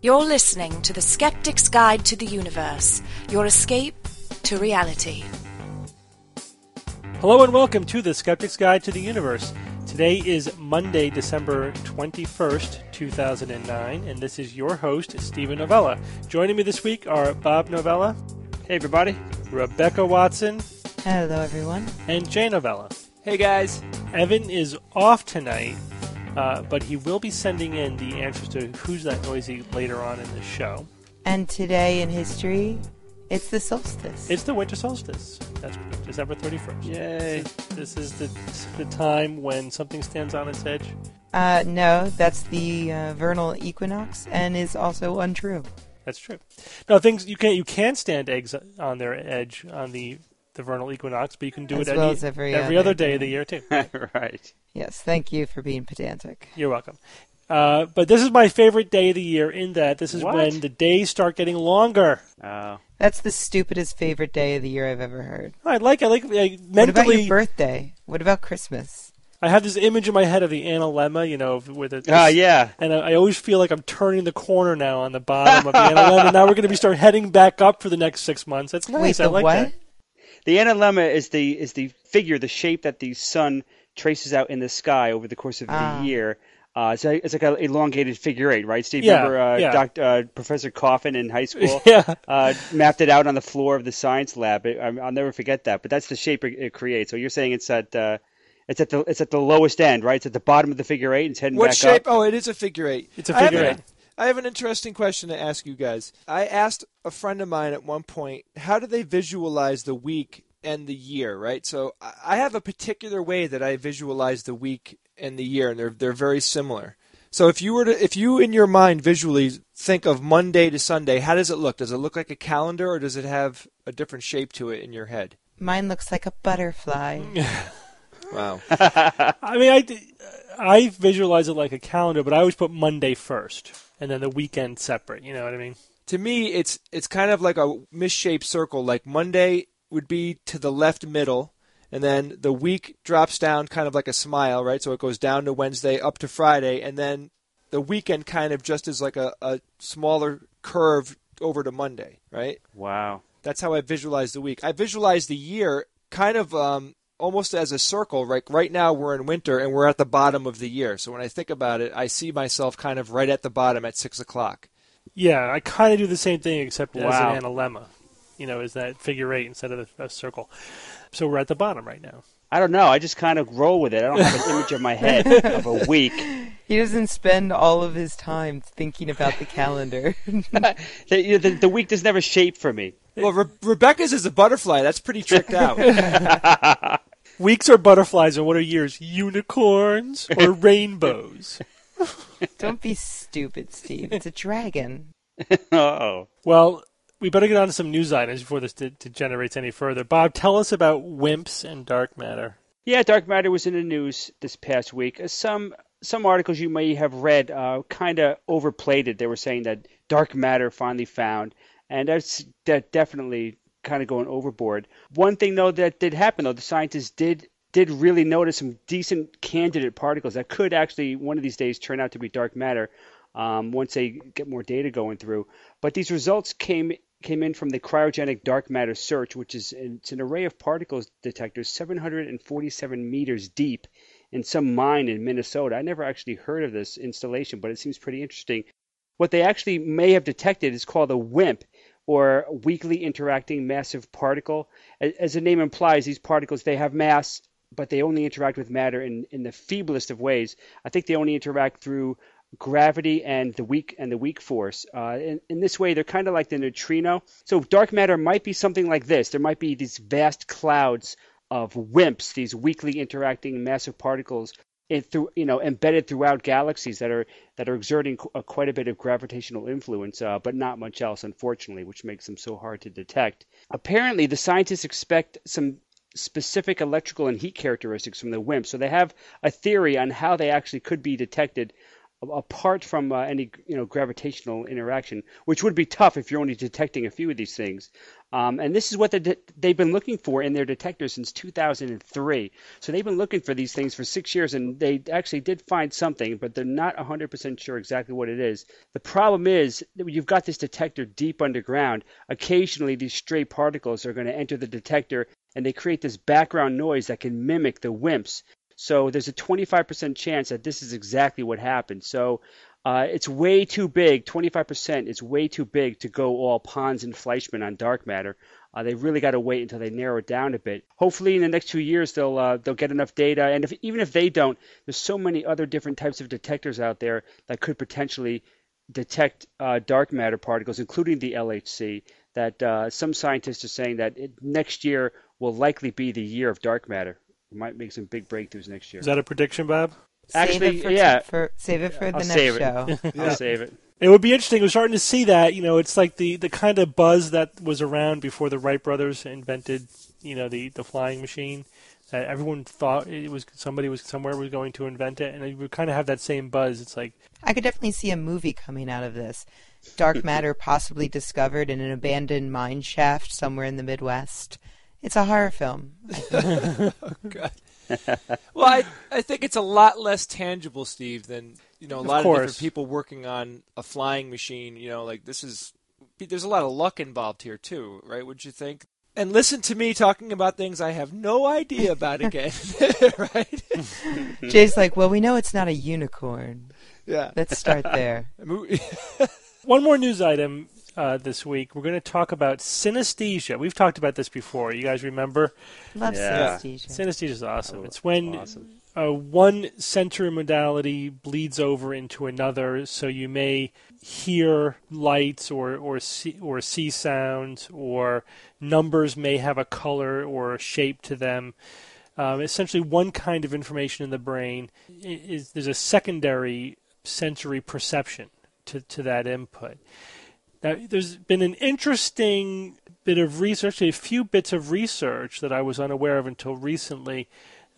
You're listening to The Skeptic's Guide to the Universe, your escape to reality. Hello and welcome to The Skeptic's Guide to the Universe. Today is Monday, December 21st, 2009, and this is your host, Steven Novella. Joining me this week are Bob Novella. Hey, everybody. Rebecca Watson. Hello, everyone. And Jay Novella. Hey, guys. Evan is off tonight, uh, but he will be sending in the answers to Who's That Noisy later on in the show. And today in history, it's the solstice. It's the winter solstice. That's correct. December 31st. Yay. This, this is the, the time when something stands on its edge. Uh, no, that's the uh, vernal equinox and is also untrue. That's true. No, things you can you can stand eggs on their edge on the the vernal equinox, but you can do As it well any, as every other other day day. of the year too. right. Yes, thank you for being pedantic. You're welcome. Uh, but this is my favorite day of the year in that this is What? when the days start getting longer. Oh. That's the stupidest favorite day of the year I've ever heard. I like I like I, What about mentally. your birthday? What about Christmas? I have this image in my head of the analemma, you know, with it. Ah, yeah. And I, I always feel like I'm turning the corner now on the bottom of the analemma. Now we're going to be start heading back up for the next six months. That's Wait, nice. I the like what? that. The analemma is the is the figure, the shape that the sun traces out in the sky over the course of Ah. the year. Uh, it's, like, it's like an elongated figure eight, right, Steve? Yeah, Remember uh, yeah. Doc, uh, Professor Coffin in high school? Yeah. Uh, mapped it out on the floor of the science lab. It, I, I'll never forget that. But that's the shape it, it creates. So you're saying it's at uh, it's at the it's at the lowest end, right? It's at the bottom of the figure eight. It's heading What back shape? up. Oh, it is a figure eight. It's a figure eight. I have an interesting question to ask you guys. I asked a friend of mine at one point, how do they visualize the week and the year, right? So I- I have a particular way that I visualize the week and the year, and they're they're very similar. So if you were to, if you in your mind visually think of Monday to Sunday, how does it look? Does it look like a calendar, or does it have a different shape to it in your head? Mine looks like a butterfly. Wow. I mean, I, I visualize it like a calendar, but I always put Monday first, and then the weekend separate. You know what I mean? to me it's it's kind of like a misshaped circle like monday would be to the left middle and then the week drops down kind of like a smile right so it goes down to wednesday up to friday and then the weekend kind of just is like a, a smaller curve over to monday right Wow. that's how i visualize the week i visualize the year kind of um, almost as a circle right right now we're in winter and we're at the bottom of the year so when i think about it i see myself kind of right at the bottom at six o'clock Yeah, I kind of do the same thing, except as an analemma. You know, is that figure eight instead of a, a circle. So we're at the bottom right now. I don't know. I just kind of roll with it. I don't have an image in my head of a week. he doesn't spend all of his time thinking about the calendar. The, you know, the, the week does never shape for me. well Re- rebecca's is a butterfly that's pretty tricked out Weeks are butterflies, and what are years? Unicorns or rainbows? Don't be stupid, Steve. It's a dragon. Oh. Well, we better get on to some news items before this de- degenerates any further. Bob, tell us about WIMPs and dark matter. Yeah, dark matter was in the news this past week. Uh, Some some articles you may have read uh, kind of overplayed it. They were saying that dark matter finally found, and that's that definitely kind of going overboard. One thing though that did happen though, the scientists did did really notice some decent candidate particles that could actually one of these days turn out to be dark matter um, once they get more data going through. But these results came came in from the cryogenic dark matter search, which is it's an array of particles detectors 747 meters deep in some mine in Minnesota. I never actually heard of this installation, but it seems pretty interesting. What they actually may have detected is called a WIMP, or weakly interacting massive particle. As the name implies, these particles they have mass, but they only interact with matter in, in the feeblest of ways. I think they only interact through gravity and the weak and the weak force. Uh, in, in this way, they're kind of like the neutrino. So dark matter might be something like this. There might be these vast clouds of WIMPs, these weakly interacting massive particles, through you know embedded throughout galaxies that are that are exerting qu- quite a bit of gravitational influence, uh, but not much else, unfortunately, which makes them so hard to detect. Apparently, the scientists expect some specific electrical and heat characteristics from the WIMP, so they have a theory on how they actually could be detected apart from uh, any you know gravitational interaction, which would be tough if you're only detecting a few of these things. Um, and this is what de- they've been looking for in their detectors since 2003. So they've been looking for these things for six years, and they actually did find something, but they're not 100% sure exactly what it is. The problem is that you've got this detector deep underground. Occasionally, these stray particles are going to enter the detector, and they create this background noise that can mimic the WIMPs. So there's a 25% chance that this is exactly what happened. So uh, it's way too big. 25% is way too big to go all Pons and Fleischmann on dark matter. Uh, they really got to wait until they narrow it down a bit. Hopefully, in the next two years, they'll uh, they'll get enough data. And if, even if they don't, there's so many other different types of detectors out there that could potentially detect uh, dark matter particles, including the LHC. That uh, some scientists are saying that it, next year will likely be the year of dark matter. We might make some big breakthroughs next year. Is that a prediction, Bob? Actually, save it for, yeah. For, save it for the I'll next save it. show. I'll save it. It would be interesting. We're starting to see that. You know, it's like the, the kind of buzz that was around before the Wright brothers invented, you know, the, the flying machine. That everyone thought it was somebody was somewhere was going to invent it, and it would kind of have that same buzz. It's like I could definitely see a movie coming out of this. Dark matter possibly discovered in an abandoned mine shaft somewhere in the Midwest. It's a horror film. God. well, I I think it's a lot less tangible, Steve, than you know a Of lot of different people working on a flying machine. You know, like this is there's a lot of luck involved here too, right? Would you think? And listen to me talking about things I have no idea about again, right? Jay's like, well, we know it's not a unicorn. yeah. Let's start there. One more news item uh, this week. We're going to talk about synesthesia. We've talked about this before. You guys remember? Love Yeah. synesthesia. Synesthesia is awesome. Oh, it's when awesome. uh, one sensory modality bleeds over into another, so you may hear lights or or see, or see sounds, or numbers may have a color or a shape to them. Um, essentially, one kind of information in the brain i- is there's a secondary sensory perception to, to that input. Now, there's been an interesting bit of research, a few bits of research that I was unaware of until recently,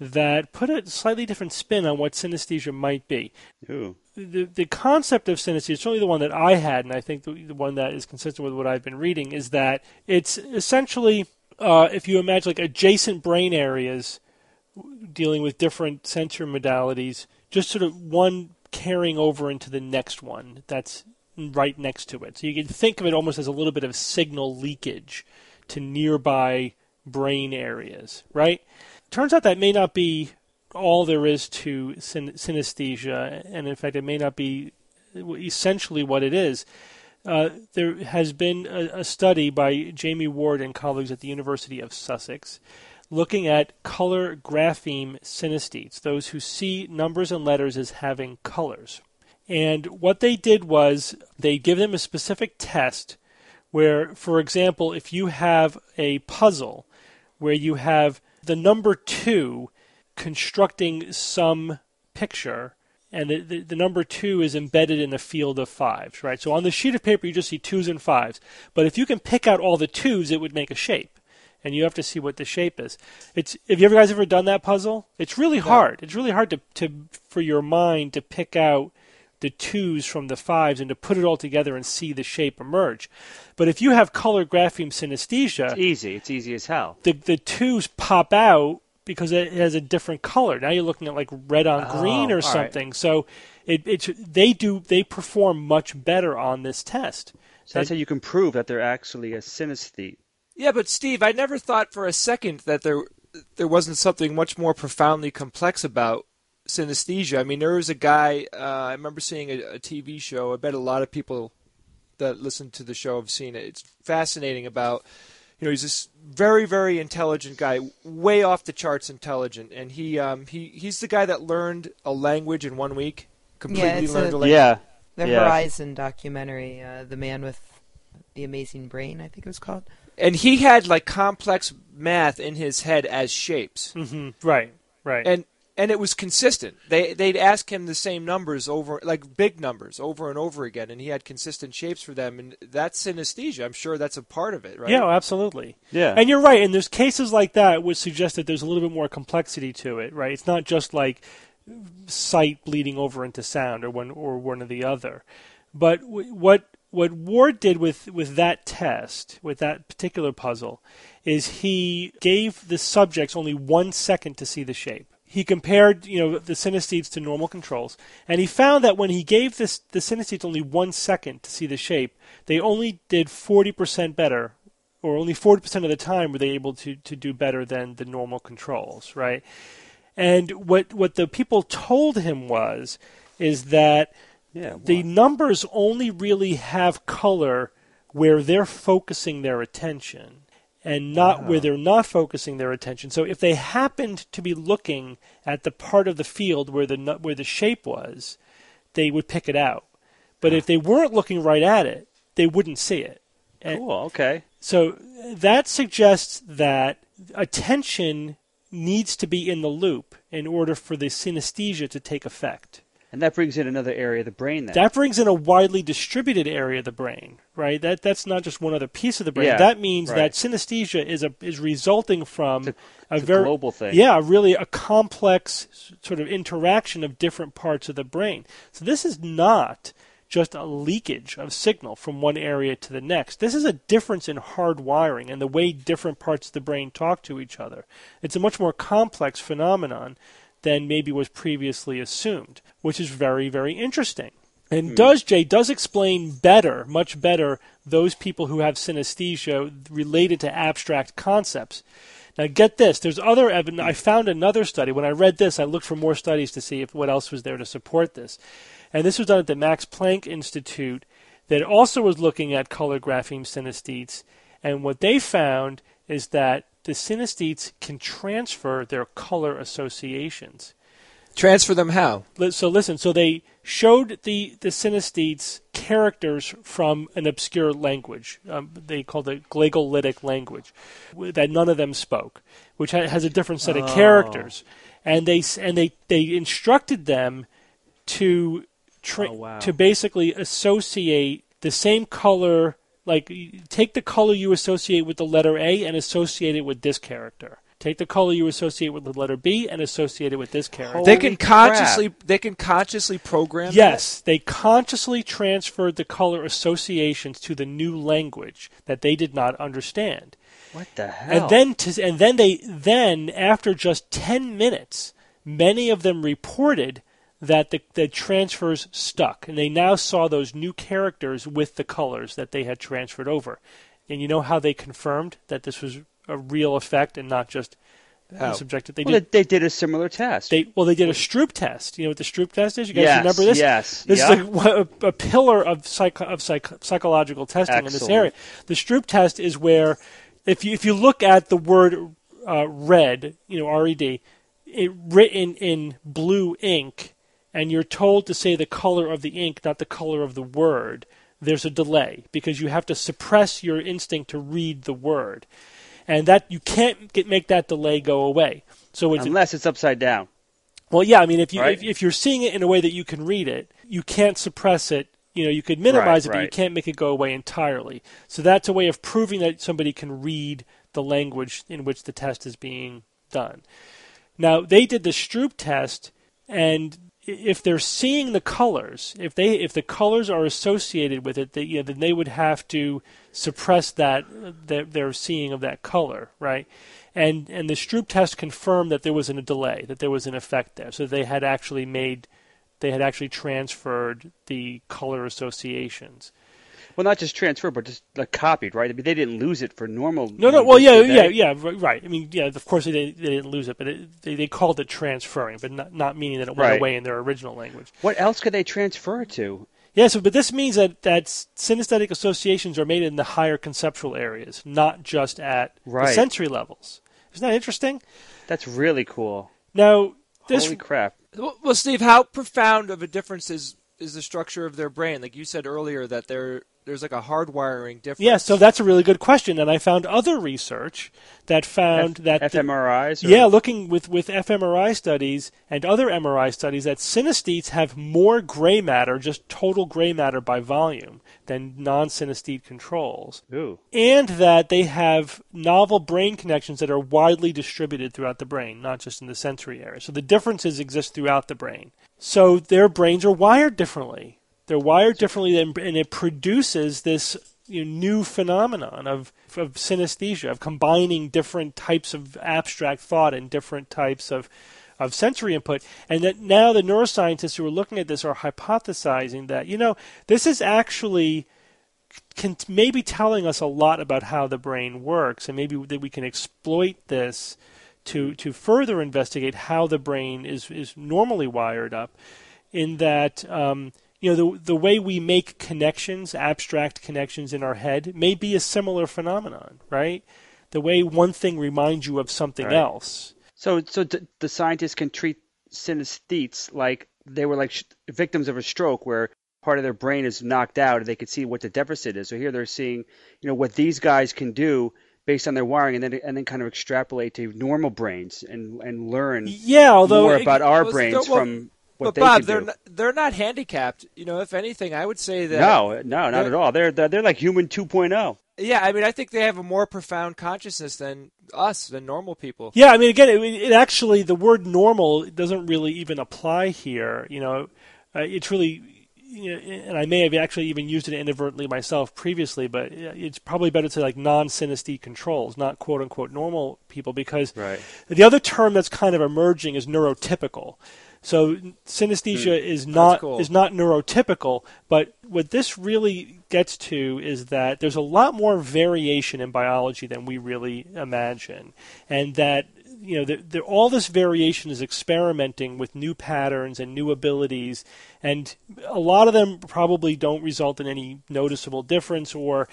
that put a slightly different spin on what synesthesia might be. Ooh. The, the concept of synesthesia, is certainly the one that I had, and I think the, the one that is consistent with what I've been reading, is that it's essentially, uh, if you imagine like adjacent brain areas dealing with different sensory modalities, just sort of one carrying over into the next one that's right next to it. So you can think of it almost as a little bit of signal leakage to nearby brain areas, right? Turns out that may not be all there is to syn- synesthesia, and in fact, it may not be essentially what it is. Uh, there has been a, a study by Jamie Ward and colleagues at the University of Sussex looking at color grapheme synesthetes, those who see numbers and letters as having colors. And what they did was they give them a specific test where, for example, if you have a puzzle where you have the number two constructing some picture, and the, the, the number two is embedded in a field of fives, right? So on the sheet of paper, you just see twos and fives. But if you can pick out all the twos, it would make a shape. And you have to see what the shape is. It's have you ever guys ever done that puzzle? It's really hard. It's really hard to, to for your mind to pick out the twos from the fives and to put it all together and see the shape emerge. But if you have color grapheme synesthesia, It's easy. It's easy as hell. the the twos pop out because it has a different color. Now you're looking at like red on Oh, green or all right. something. So it it's they do they perform much better on this test. So that's how you can prove that they're actually a synesthete. Yeah, but Steve, I never thought for a second that there there wasn't something much more profoundly complex about synesthesia. I mean, there was a guy uh, I remember seeing a, a TV show. I bet a lot of people that listen to the show have seen it. It's fascinating about you know he's this very very intelligent guy, way off the charts intelligent, and he um, he he's the guy that learned a language in one week. Completely it's learned a- a language. Yeah. The Yeah. Horizon documentary, uh, The Man with the Amazing Brain, I think it was called. And he had like complex math in his head as shapes. hmm Right, right. and and it was consistent. They they'd ask him the same numbers over, like big numbers, over and over again, and he had consistent shapes for them. And that's synesthesia. I'm sure that's a part of it, right? Yeah, absolutely. Yeah. And you're right. And there's cases like that which suggest that there's a little bit more complexity to it, right? It's not just like sight bleeding over into sound or one or one or the other. But w- what what Ward did with, with that test, with that particular puzzle, is he gave the subjects only one second to see the shape. He compared, you know, the synesthetes to normal controls, and he found that when he gave this, the synesthetes only one second to see the shape, they only did 40% better, or only 40% of the time were they able to, to do better than the normal controls, right? And what what the people told him was is that Yeah. the numbers only really have color where they're focusing their attention and not where uh-huh. they're not focusing their attention. So if they happened to be looking at the part of the field where the where the shape was, they would pick it out. But if ah. they weren't looking right at it, they wouldn't see it. And Cool. Okay. so that suggests that attention needs to be in the loop in order for the synesthesia to take effect. And that brings in another area of the brain then. That brings in a widely distributed area of the brain, right? That that's not just one other piece of the brain. Yeah, that means right. that synesthesia is a is resulting from It's a it's a very global thing. Yeah, really a complex sort of interaction of different parts of the brain. So this is not just a leakage of signal from one area to the next. This is a difference in hardwiring and the way different parts of the brain talk to each other. It's a much more complex phenomenon than maybe was previously assumed, which is very, very interesting. And hmm. does Jay does explain better, much better, those people who have synesthesia related to abstract concepts. Now, get this: there's other evidence. I found another study. When I read this, I looked for more studies to see if what else was there to support this. And this was done at the Max Planck Institute, that also was looking at color grapheme synesthetes. And what they found is that the synesthetes can transfer their color associations. Transfer them how? So listen, so they showed the the synesthetes characters from an obscure language. Um, they called it glagolitic language that none of them spoke, which has a different set of characters. And they and they they instructed them to tra- Oh, wow. to basically associate the same color like take the color you associate with the letter A and associate it with this character. Take the color you associate with the letter B and associate it with this character. they can crap. consciously they can consciously program. Yes, they consciously transferred the color associations to the new language that they did not understand. What the hell? And then to, and then they then after just 10 minutes, many of them reported that the, the transfers stuck and they now saw those new characters with the colors that they had transferred over. And you know how they confirmed that this was a real effect and not just How? subjective. They well, did they, they did a similar test. they well they did a Stroop test. You know what the Stroop test is? You guys Yes, remember this? yes, This yeah. is like a, a pillar of psych, of psych, psychological testing in this area. The Stroop test is where if you if you look at the word uh, red, you know R E D, it written in blue ink, and you're told to say the color of the ink, not the color of the word. There's a delay because you have to suppress your instinct to read the word, and that you can't get, make that delay go away. So it's unless it's upside down. well, yeah, I mean, if you Right. if, if you're seeing it in a way that you can read it, you can't suppress it. You know, you could minimize Right, it, but you can't make it go away entirely. So that's a way of proving that somebody can read the language in which the test is being done. Now they did the Stroop test, and if they're seeing the colors, if they if the colors are associated with it, they, you know, then they would have to suppress that their, their seeing of that color, right? And and the Stroop test confirmed that there was a delay, that there was an effect there, so they had actually made they had actually transferred the color associations. Well, not just transferred, but just like copied, right? I mean, they didn't lose it for normal. No, no. Well, yeah, yeah, yeah. Right. I mean, yeah. Of course, they, they didn't lose it, but it, they they called it transferring, but not not meaning that it went Right. away in their original language. What else could they transfer it to? Yeah. So, but this means that that synesthetic associations are made in the higher conceptual areas, not just at the sensory levels. Isn't that interesting? That's really cool. Now, this Holy crap! Well, well, Steve, how profound of a difference is is the structure of their brain? Like you said earlier, that there there's like a hardwiring difference. yeah. So that's a really good question, and I found other research that found that the- fMRIs. Or, Yeah, looking with, with fMRI studies and other MRI studies, that synesthetes have more gray matter, just total gray matter by volume, than non synesthete controls. Ooh. And that they have novel brain connections that are widely distributed throughout the brain, not just in the sensory area. So the differences exist throughout the brain. So their brains are wired differently. They're wired differently, and, and it produces this you know, new phenomenon of of synesthesia, of combining different types of abstract thought and different types of of sensory input, and that now the neuroscientists who are looking at this are hypothesizing that you know this is actually can maybe telling us a lot about how the brain works, and maybe that we can exploit this to to further investigate how the brain is is normally wired up. In that, um, you know, the the way we make connections, abstract connections in our head, may be a similar phenomenon, right? The way one thing reminds you of something Right. else. So, so d- the scientists can treat synesthetes like they were like sh- victims of a stroke, where part of their brain is knocked out, and they could see what the deficit is. So here they're seeing, you know, what these guys can do based on their wiring, and then and then kind of extrapolate to normal brains and and learn Yeah, although more it- about our brains well, from what but they Bob, can they're do. not, they're not handicapped. You know, if anything, I would say that. no, no, not at all. They're they're, they're like human oh. 2.0. Yeah, I mean, I think they have a more profound consciousness than us, than normal people. Yeah, I mean, again, it, it actually the word normal doesn't really even apply here. You know, uh, it's really, you know, and I may have actually even used it inadvertently myself previously, but uh, it's probably better to say like non-synesthete controls, not quote unquote normal people, because Right. the other term that's kind of emerging is neurotypical. So synesthesia is not cool. is not neurotypical, but what this really gets to is that there's a lot more variation in biology than we really imagine, and that you know the, the, all this variation is experimenting with new patterns and new abilities, and a lot of them probably don't result in any noticeable difference or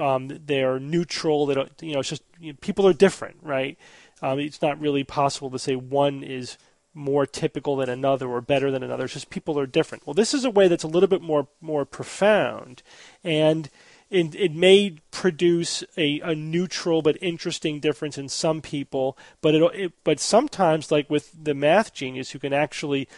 um, they're neutral. They don't, you know, it's just you know, people are different, right? Um, it's not really possible to say one is more typical than another or better than another. It's just people are different. Well, this is a way that's a little bit more more profound, and it, it may produce a, a neutral but interesting difference in some people. But it, it but sometimes, like with the math genius, who can actually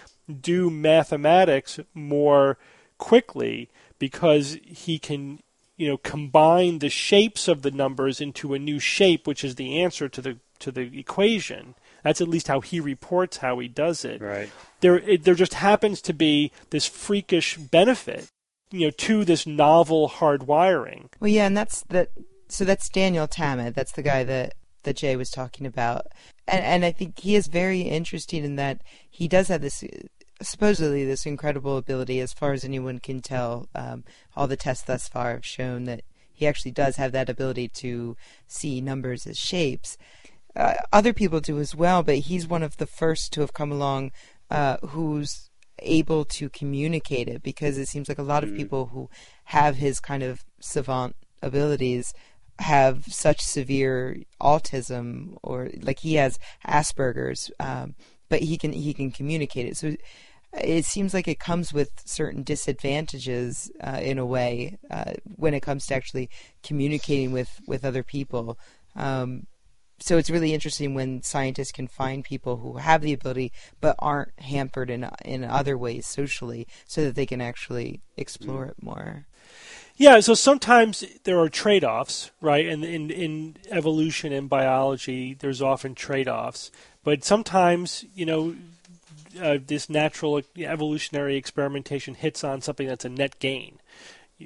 do mathematics more quickly because he can you know combine the shapes of the numbers into a new shape which is the answer to the to the equation that's at least how he reports how he does it Right. there it, there just happens to be this freakish benefit you know to this novel hardwiring. Well, yeah, and that's that. So that's Daniel Tammet. That's the guy that that Jay was talking about, and and I think he is very interesting in that he does have this supposedly this incredible ability, as far as anyone can tell. Um, all the tests thus far have shown that he actually does have that ability to see numbers as shapes. Uh, other people do as well, but he's one of the first to have come along uh, who's able to communicate it because it seems like a lot of people who have his kind of savant abilities have such severe autism or like he has Asperger's, um, but he can he can communicate it. So it seems like it comes with certain disadvantages uh, in a way uh, when it comes to actually communicating with with other people. Um, so it's really interesting when scientists can find people who have the ability but aren't hampered in in other ways socially, so that they can actually explore it more. Yeah, so sometimes there are trade-offs, right? And in, in evolution and biology, there's often trade-offs. But sometimes, you know, uh, this natural evolutionary experimentation hits on something that's a net gain,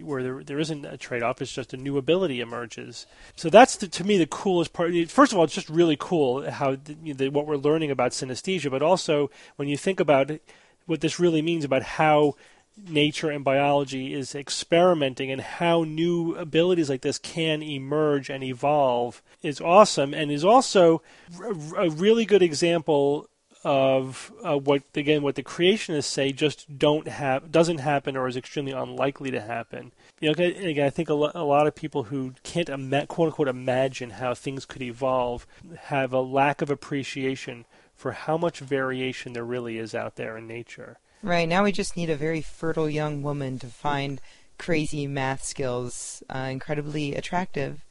where there there isn't a trade-off. It's just a new ability emerges. So that's the, to me the coolest part. First of all, it's just really cool how the, the, what we're learning about synesthesia, but also when you think about what this really means about how nature and biology is experimenting and how new abilities like this can emerge and evolve is awesome and is also a really good example of uh, what again what the creationists say just don't have doesn't happen or is extremely unlikely to happen. You know, again, I think a, lo- a lot of people who can't ima- quote unquote imagine how things could evolve have a lack of appreciation for how much variation there really is out there in nature. Right now, we just need a very fertile young woman to find crazy math skills uh, incredibly attractive,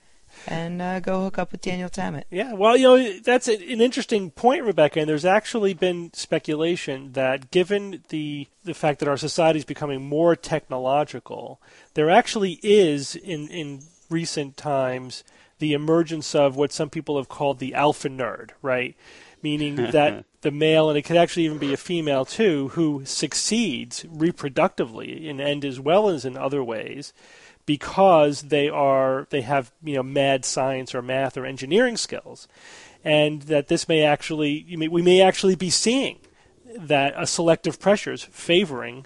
and uh, go hook up with Daniel Tammet. Yeah, well, you know, that's a- an interesting point, Rebecca. And there's actually been speculation that, given the the fact that our society is becoming more technological, there actually is in in recent times the emergence of what some people have called the alpha nerd, right? meaning that the male, and it could actually even be a female too, who succeeds reproductively in end as well as in other ways, because they are they have you know mad science or math or engineering skills, and that this may actually may, we may actually be seeing that a selective pressures favoring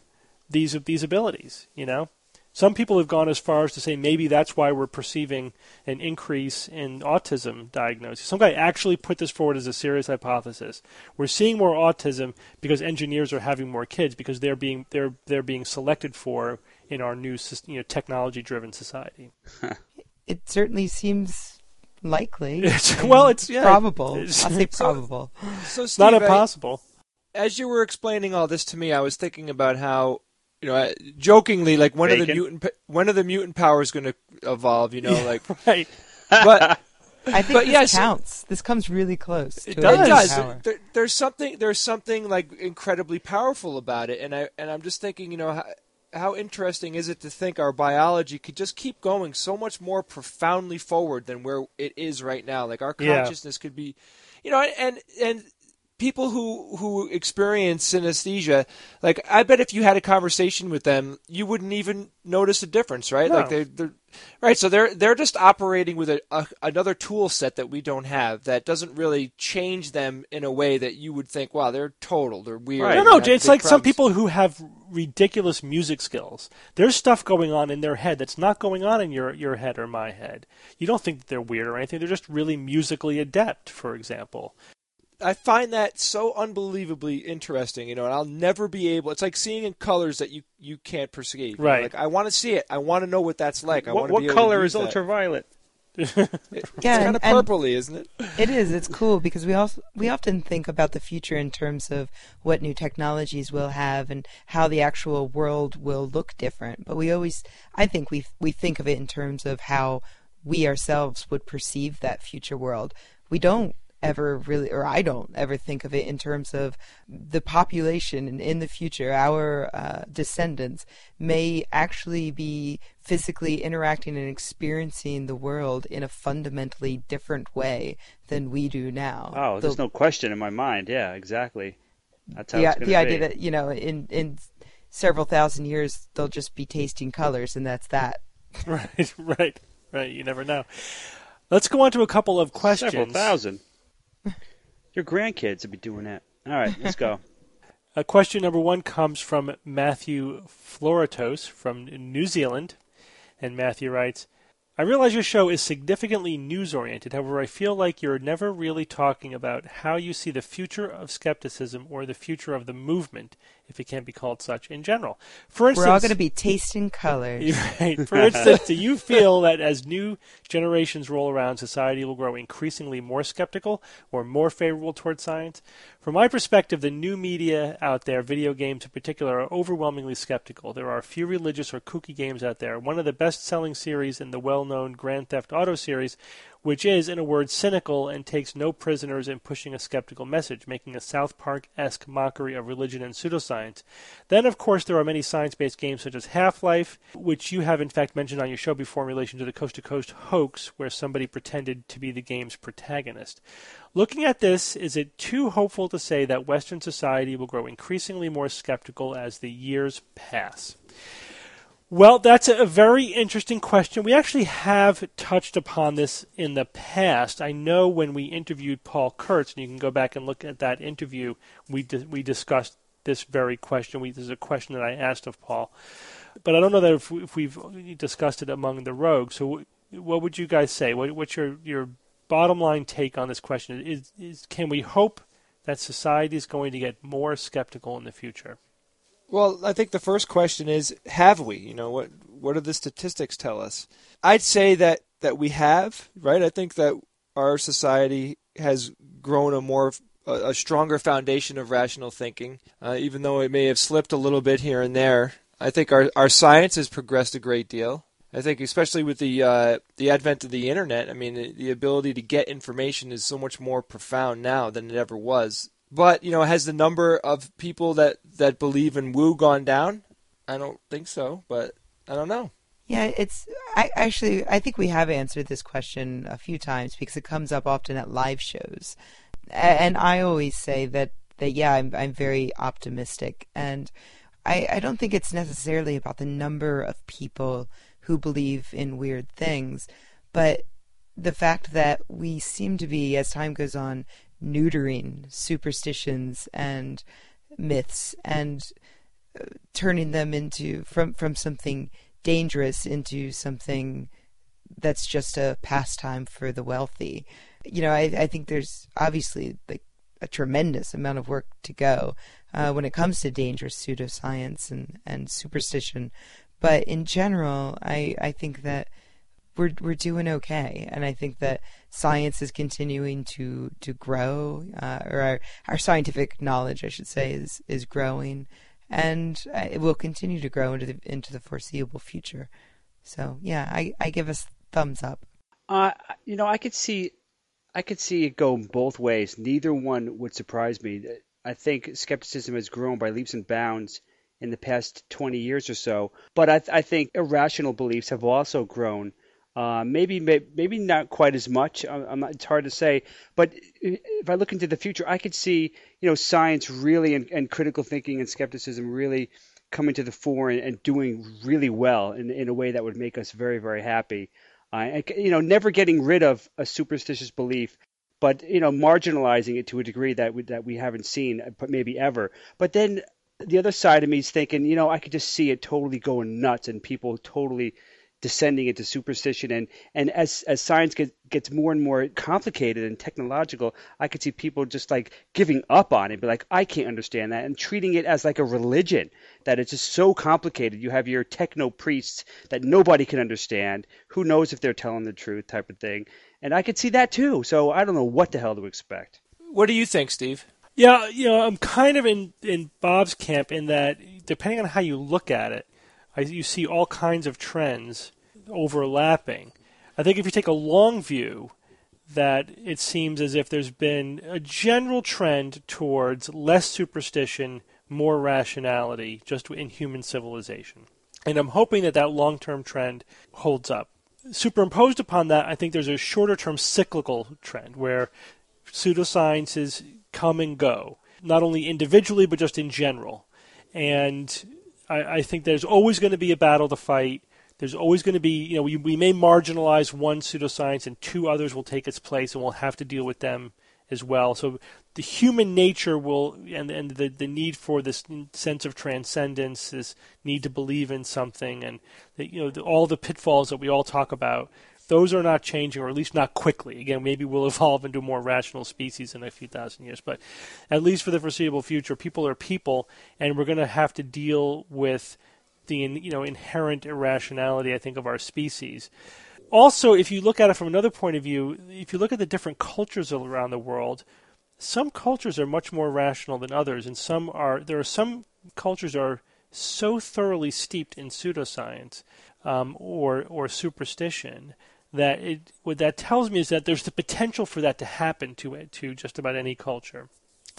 these these abilities. You know, some people have gone as far as to say maybe that's why we're perceiving an increase in autism diagnosis. Some guy actually put this forward as a serious hypothesis. We're seeing more autism because engineers are having more kids because they're being they're they're being selected for in our new you know technology driven society. it certainly seems likely. It's, well, it's yeah, probable. It's, I'll say probable. So, Steve, not I- impossible. as you were explaining all this to me, I was thinking about how you know, jokingly, like when are the mutant pa- when are the mutant powers going to evolve? You know, like right. but I think But this yes, counts. This comes really close. to It does. it does. There, there's something there's something like incredibly powerful about it, and I and I'm just thinking, you know, how, interesting is it to think our biology could just keep going so much more profoundly forward than where it is right now? Like our Yeah. consciousness could be, you know, and and people who who experience synesthesia, like I bet if you had a conversation with them, you wouldn't even notice a difference, right? No. Like they they're right. So they're they're just operating with a, a another tool set that we don't have that doesn't really change them in a way that you would think, wow, they're total, they're weird. Right. No, they no, it's big like some people who have ridiculous music skills. There's stuff going on in their head that's not going on in your your head or my head. You don't think that they're weird or anything. They're just really musically adept, for example. I find that so unbelievably interesting, you know, and I'll never be able. It's like seeing in colors that you you can't perceive. you know, Right. Like I want to see it. I want to know what that's like. I What, what be color is that. ultraviolet? It- Yeah, it's kind of and- purpley, isn't it? It is. It's cool because we also we often think about the future in terms of what new technologies we'll have and how the actual world will look different. But we always, I think we we think of it in terms of how we ourselves would perceive that future world. We don't ever really, or I don't ever think of it in terms of the population and in the future. Our uh, descendants may actually be physically interacting and experiencing the world in a fundamentally different way than we do now. Oh, there's the, no question in my mind. Yeah, exactly. That's how the, it's the idea be. that you know in in several thousand years they'll just be tasting colors and that's that. Right, right, right. You never know. Let's go on to a couple of questions. Several thousand. Your grandkids would be doing that. All right, let's go. Uh, question number one comes from Matthew Floritos from New Zealand. And Matthew writes I realize your show is significantly news oriented. However, I feel like you're never really talking about how you see the future of skepticism or the future of the movement, if it can't be called such, in general. For instance, We're all going to be tasting colors. Right. For instance, do you feel that as new generations roll around, society will grow increasingly more skeptical or more favorable towards science? From my perspective, the new media out there, video games in particular, are overwhelmingly skeptical. There are a few religious or kooky games out there. One of the best selling series in the well known Grand Theft Auto series, which is, in a word, cynical and takes no prisoners in pushing a skeptical message, making a South Park esque mockery of religion and pseudoscience. Then, of course, there are many science based games such as Half Life, which you have in fact mentioned on your show before in relation to the Coast to Coast hoax, where somebody pretended to be the game's protagonist. Looking at this, is it too hopeful to say that Western society will grow increasingly more skeptical as the years pass? Well, that's a very interesting question. We actually have touched upon this in the past. I know when we interviewed Paul Kurtz, and you can go back and look at that interview, we di- we discussed this very question. We, this is a question that I asked of Paul, but I don't know that if, we, if we've discussed it among the rogues. So, wh- what would you guys say? What, what's your your bottom line take on this question? Is, is can we hope that society is going to get more skeptical in the future? Well, I think the first question is have we? You know, what what do the statistics tell us? I'd say that that we have, right? I think that our society has grown a more a, stronger foundation of rational thinking, uh, even though it may have slipped a little bit here and there. I think our our science has progressed a great deal. I think, especially with the uh, the advent of the internet, I mean, the, the ability to get information is so much more profound now than it ever was. But you know, has the number of people that that believe in woo gone down? I don't think so, but I don't know. Yeah, it's. I actually, I think we have answered this question a few times because it comes up often at live shows. and I always say that that yeah, I'm I'm very optimistic, and I I don't think it's necessarily about the number of people who believe in weird things, but the fact that we seem to be, as time goes on, neutering superstitions and myths and uh, turning them into from from something dangerous into something that's just a pastime for the wealthy. You know, I, I think there's obviously like a tremendous amount of work to go uh, when it comes to dangerous pseudoscience and, and superstition. But in general, I, I think that we're we're doing okay, and I think that science is continuing to to grow, uh, or our, our scientific knowledge, I should say, is is growing, and uh, it will continue to grow into the into the foreseeable future. So yeah, I, I give us thumbs up. Uh, you know, I could see, I could see it go both ways. Neither one would surprise me. I think skepticism has grown by leaps and bounds in the past 20 years or so, but I, I think irrational beliefs have also grown. Uh, maybe, maybe not quite as much. Not, it's hard to say. But if I look into the future, I could see, you know, science really and, and critical thinking and skepticism really coming to the fore and, and doing really well in, in a way that would make us very, very happy. Uh, and, you know, never getting rid of a superstitious belief, but you know, marginalizing it to a degree that we, that we haven't seen, but maybe ever. But then the other side of me is thinking, you know, I could just see it totally going nuts and people totally descending into superstition. And and as as science get, gets more and more complicated and technological i could see people just like giving up on it be like i can't understand that and treating it as like a religion that it's just so complicated. You have your techno priests that nobody can understand who knows if they're telling the truth type of thing. And i could see that too. So i don't know what the hell to expect. What do you think steve? Yeah you know i'm kind of in in bob's camp in that depending on how you look at it I, you see all kinds of trends overlapping. I think if you take a long view, that it seems as if there's been a general trend towards less superstition, more rationality, just in human civilization. And I'm hoping that that long term trend holds up. Superimposed upon that, I think there's a shorter term cyclical trend where pseudosciences come and go, not only individually, but just in general. And I, I think there's always going to be a battle to fight there's always going to be, you know, we, we may marginalize one pseudoscience and two others will take its place and we'll have to deal with them as well. So the human nature will, and, and the, the need for this sense of transcendence, this need to believe in something, and the, you know the, all the pitfalls that we all talk about, those are not changing, or at least not quickly. Again, maybe we'll evolve into a more rational species in a few thousand years, but at least for the foreseeable future, people are people, and we're going to have to deal with the you know inherent irrationality I think of our species. Also, if you look at it from another point of view, if you look at the different cultures around the world, some cultures are much more rational than others, and some are there are some cultures are so thoroughly steeped in pseudoscience um, or or superstition that it what that tells me is that there's the potential for that to happen to it to just about any culture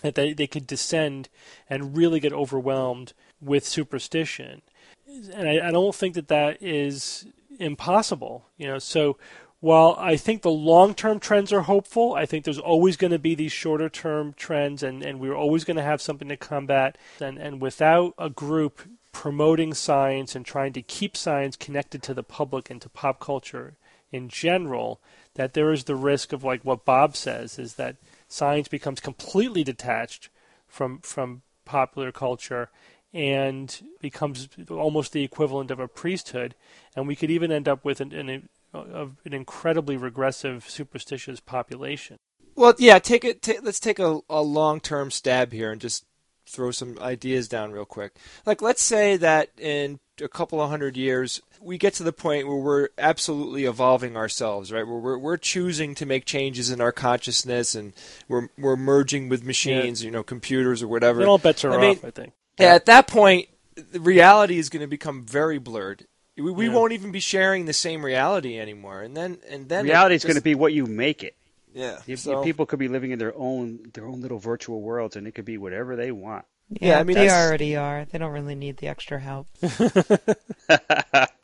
that they, they could descend and really get overwhelmed with superstition and I, I don't think that that is impossible. You know, so while I think the long term trends are hopeful, I think there's always going to be these shorter term trends, and, and we're always going to have something to combat. And, and without a group promoting science and trying to keep science connected to the public and to pop culture in general, that there is the risk of like what Bob says is that science becomes completely detached from from popular culture and becomes almost the equivalent of a priesthood, and we could even end up with an, an, an incredibly regressive, superstitious population. Well, yeah, take it. T- let's take a, a long-term stab here and just throw some ideas down real quick. Like, let's say that in a couple of hundred years, we get to the point where we're absolutely evolving ourselves, right? Where we're, we're choosing to make changes in our consciousness and we're, we're merging with machines, yeah. you know, computers or whatever. And all bets are I mean, off, I think. Yeah. At that point, the reality is going to become very blurred. We, we yeah. won't even be sharing the same reality anymore, and then and then reality is going to be what you make it. Yeah, you, so. people could be living in their own their own little virtual worlds, and it could be whatever they want. Yeah, yeah I mean they already are. They don't really need the extra help.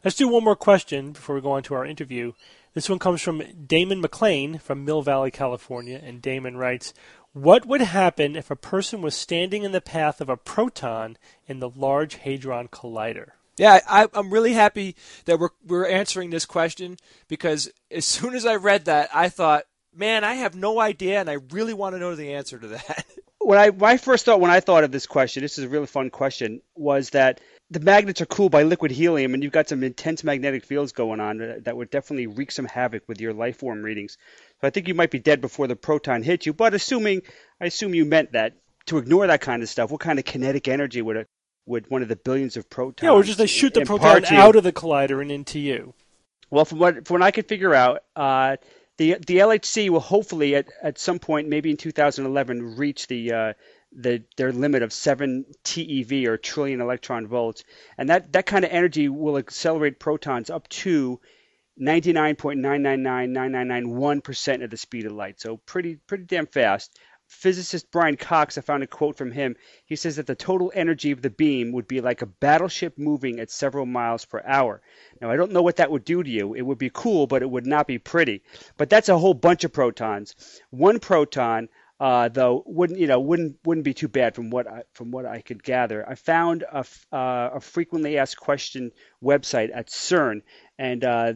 Let's do one more question before we go on to our interview. This one comes from Damon McLean from Mill Valley, California, and Damon writes, What would happen if a person was standing in the path of a proton in the Large Hadron Collider? Yeah, I, I'm really happy that we're we're answering this question because as soon as I read that, I thought, man, I have no idea, and I really want to know the answer to that. When I my first thought when I thought of this question, this is a really fun question, was that the magnets are cooled by liquid helium, and you've got some intense magnetic fields going on that would definitely wreak some havoc with your life form readings. So I think you might be dead before the proton hits you. But assuming, I assume you meant that to ignore that kind of stuff. What kind of kinetic energy would it would one of the billions of protons? Yeah, or just they shoot the proton out of the collider and into you. Well, from what from what I could figure out, uh, the the LHC will hopefully at, at some point, maybe in 2011, reach the uh, the their limit of seven TeV or trillion electron volts, and that that kind of energy will accelerate protons up to 99.9999991% of the speed of light. So pretty pretty damn fast. Physicist Brian Cox, I found a quote from him. He says that the total energy of the beam would be like a battleship moving at several miles per hour. Now, I don't know what that would do to you. It would be cool, but it would not be pretty. But that's a whole bunch of protons. One proton uh, though wouldn't you know wouldn't wouldn't be too bad from what I, from what I could gather. I found a, uh, a frequently asked question website at CERN, and uh,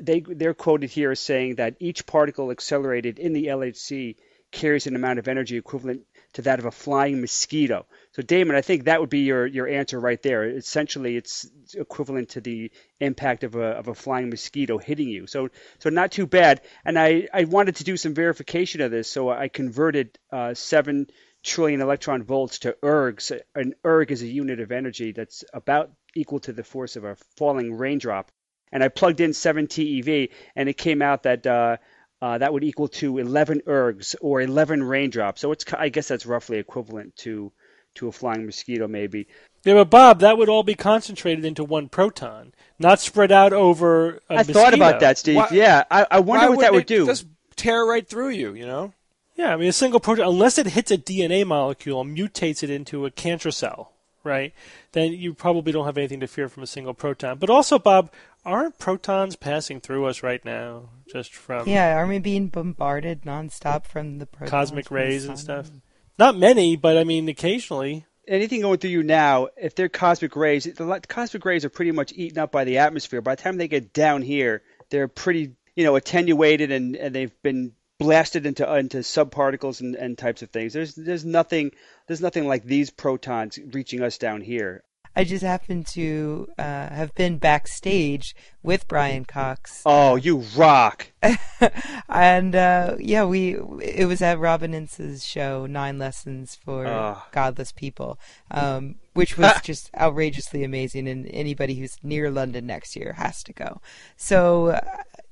they they're quoted here as saying that each particle accelerated in the LHC carries an amount of energy equivalent to that of a flying mosquito. So Damon, I think that would be your, your answer right there. Essentially, it's equivalent to the impact of a, of a flying mosquito hitting you. So so not too bad. And I, I wanted to do some verification of this, so I converted uh, seven trillion electron volts to ergs. An erg is a unit of energy that's about equal to the force of a falling raindrop and I plugged in 7 TeV, and it came out that uh, uh, that would equal to 11 ergs or 11 raindrops. So it's I guess that's roughly equivalent to to a flying mosquito, maybe. Yeah, but Bob, that would all be concentrated into one proton, not spread out over. I mosquito. thought about that, Steve. Why, yeah, I, I wonder what that would do. Just tear right through you, you know. Yeah, I mean a single proton, unless it hits a DNA molecule and mutates it into a cancer cell, right? Then you probably don't have anything to fear from a single proton. But also, Bob, aren't protons passing through us right now? Just from yeah, aren't we being bombarded nonstop from the cosmic rays and stuff? Not many, but I mean occasionally. Anything going through you now, if they're cosmic rays, the cosmic rays are pretty much eaten up by the atmosphere. By the time they get down here, they're pretty, you know, attenuated and, and they've been blasted into into subparticles and, and types of things. There's there's nothing there's nothing like these protons reaching us down here. I just happened to uh, have been backstage with Brian Cox. Oh, you rock! and uh, yeah, we it was at Robin Ince's show, Nine Lessons for oh. Godless People, um, which was just outrageously amazing. And anybody who's near London next year has to go. So uh,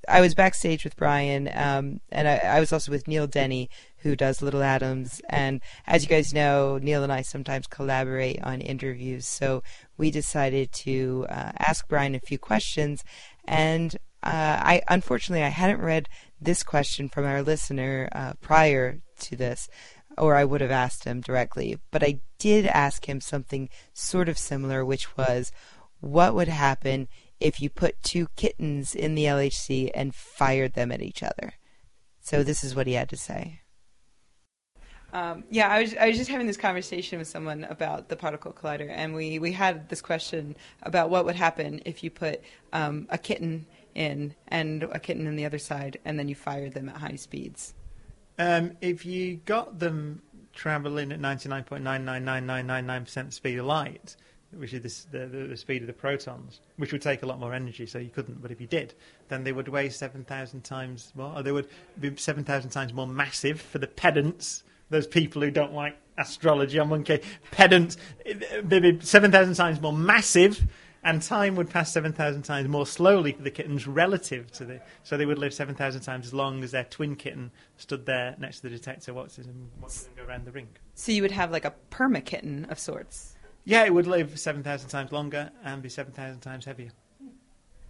I was backstage with Brian, um, and I, I, was also with Neil Denny, who does Little Atoms. And as you guys know, Neil and I sometimes collaborate on interviews. So we decided to uh, ask Brian a few questions. And uh, I unfortunately I hadn't read this question from our listener uh, prior to this, or I would have asked him directly. But I did ask him something sort of similar, which was, what would happen if you put two kittens in the LHC and fired them at each other? So this is what he had to say. Um, yeah, I was I was just having this conversation with someone about the particle collider, and we, we had this question about what would happen if you put um, a kitten in and a kitten on the other side, and then you fired them at high speeds. Um, if you got them traveling at ninety nine point nine nine nine nine nine nine percent speed of light, which is this, the, the, speed of the protons, which would take a lot more energy, so you couldn't. But if you did, then they would weigh 7,000 times more, or they would be 7,000 times more massive for the pedants those people who don't like astrology on 1K, pedants, they'd 7,000 times more massive, and time would pass 7,000 times more slowly for the kittens relative to the. So they would live 7,000 times as long as their twin kitten stood there next to the detector watching them, watching them go around the ring. So you would have like a perma kitten of sorts. Yeah, it would live 7,000 times longer and be 7,000 times heavier.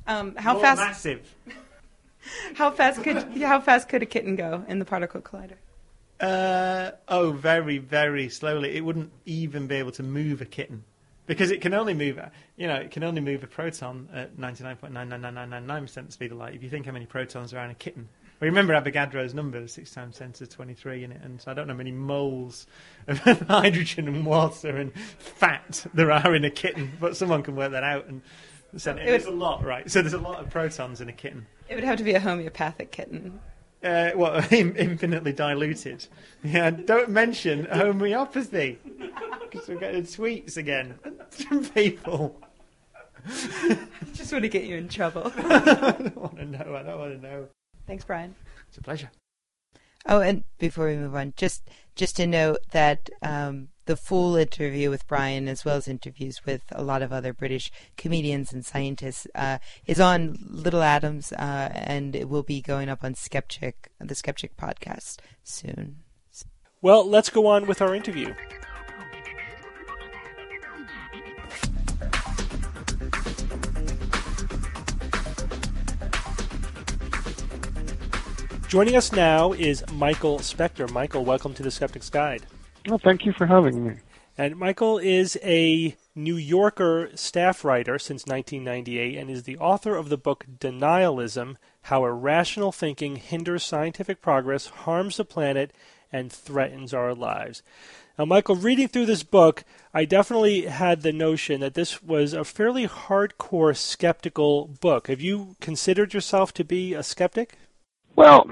Um, how more fast? Massive. how fast could how fast could a kitten go in the particle collider? Uh, oh, very, very slowly. It wouldn't even be able to move a kitten because it can only move, you know, it can only move a proton at 99.99999% speed of light. If you think how many protons are in a kitten, Well, remember Avogadro's number, six times ten to the twenty-three in it, and so I don't know how many moles of hydrogen and water and fat there are in a kitten, but someone can work that out. And so it there's would- a lot, right? So there's a lot of protons in a kitten. It would have to be a homeopathic kitten. Uh, what infinitely diluted? Yeah, don't mention homeopathy because we're getting tweets again from people. I Just want to get you in trouble. I don't want to know. I don't want to know. Thanks, Brian. It's a pleasure. Oh, and before we move on, just just to note that um, the full interview with Brian, as well as interviews with a lot of other British comedians and scientists, uh, is on Little Atoms, uh, and it will be going up on Skeptic, the Skeptic podcast soon. Well, let's go on with our interview. Joining us now is Michael Specter. Michael, welcome to the Skeptic's Guide. Well, thank you for having me. And Michael is a New Yorker staff writer since 1998 and is the author of the book Denialism How Irrational Thinking Hinders Scientific Progress, Harms the Planet, and Threatens Our Lives. Now, Michael, reading through this book, I definitely had the notion that this was a fairly hardcore skeptical book. Have you considered yourself to be a skeptic? Well,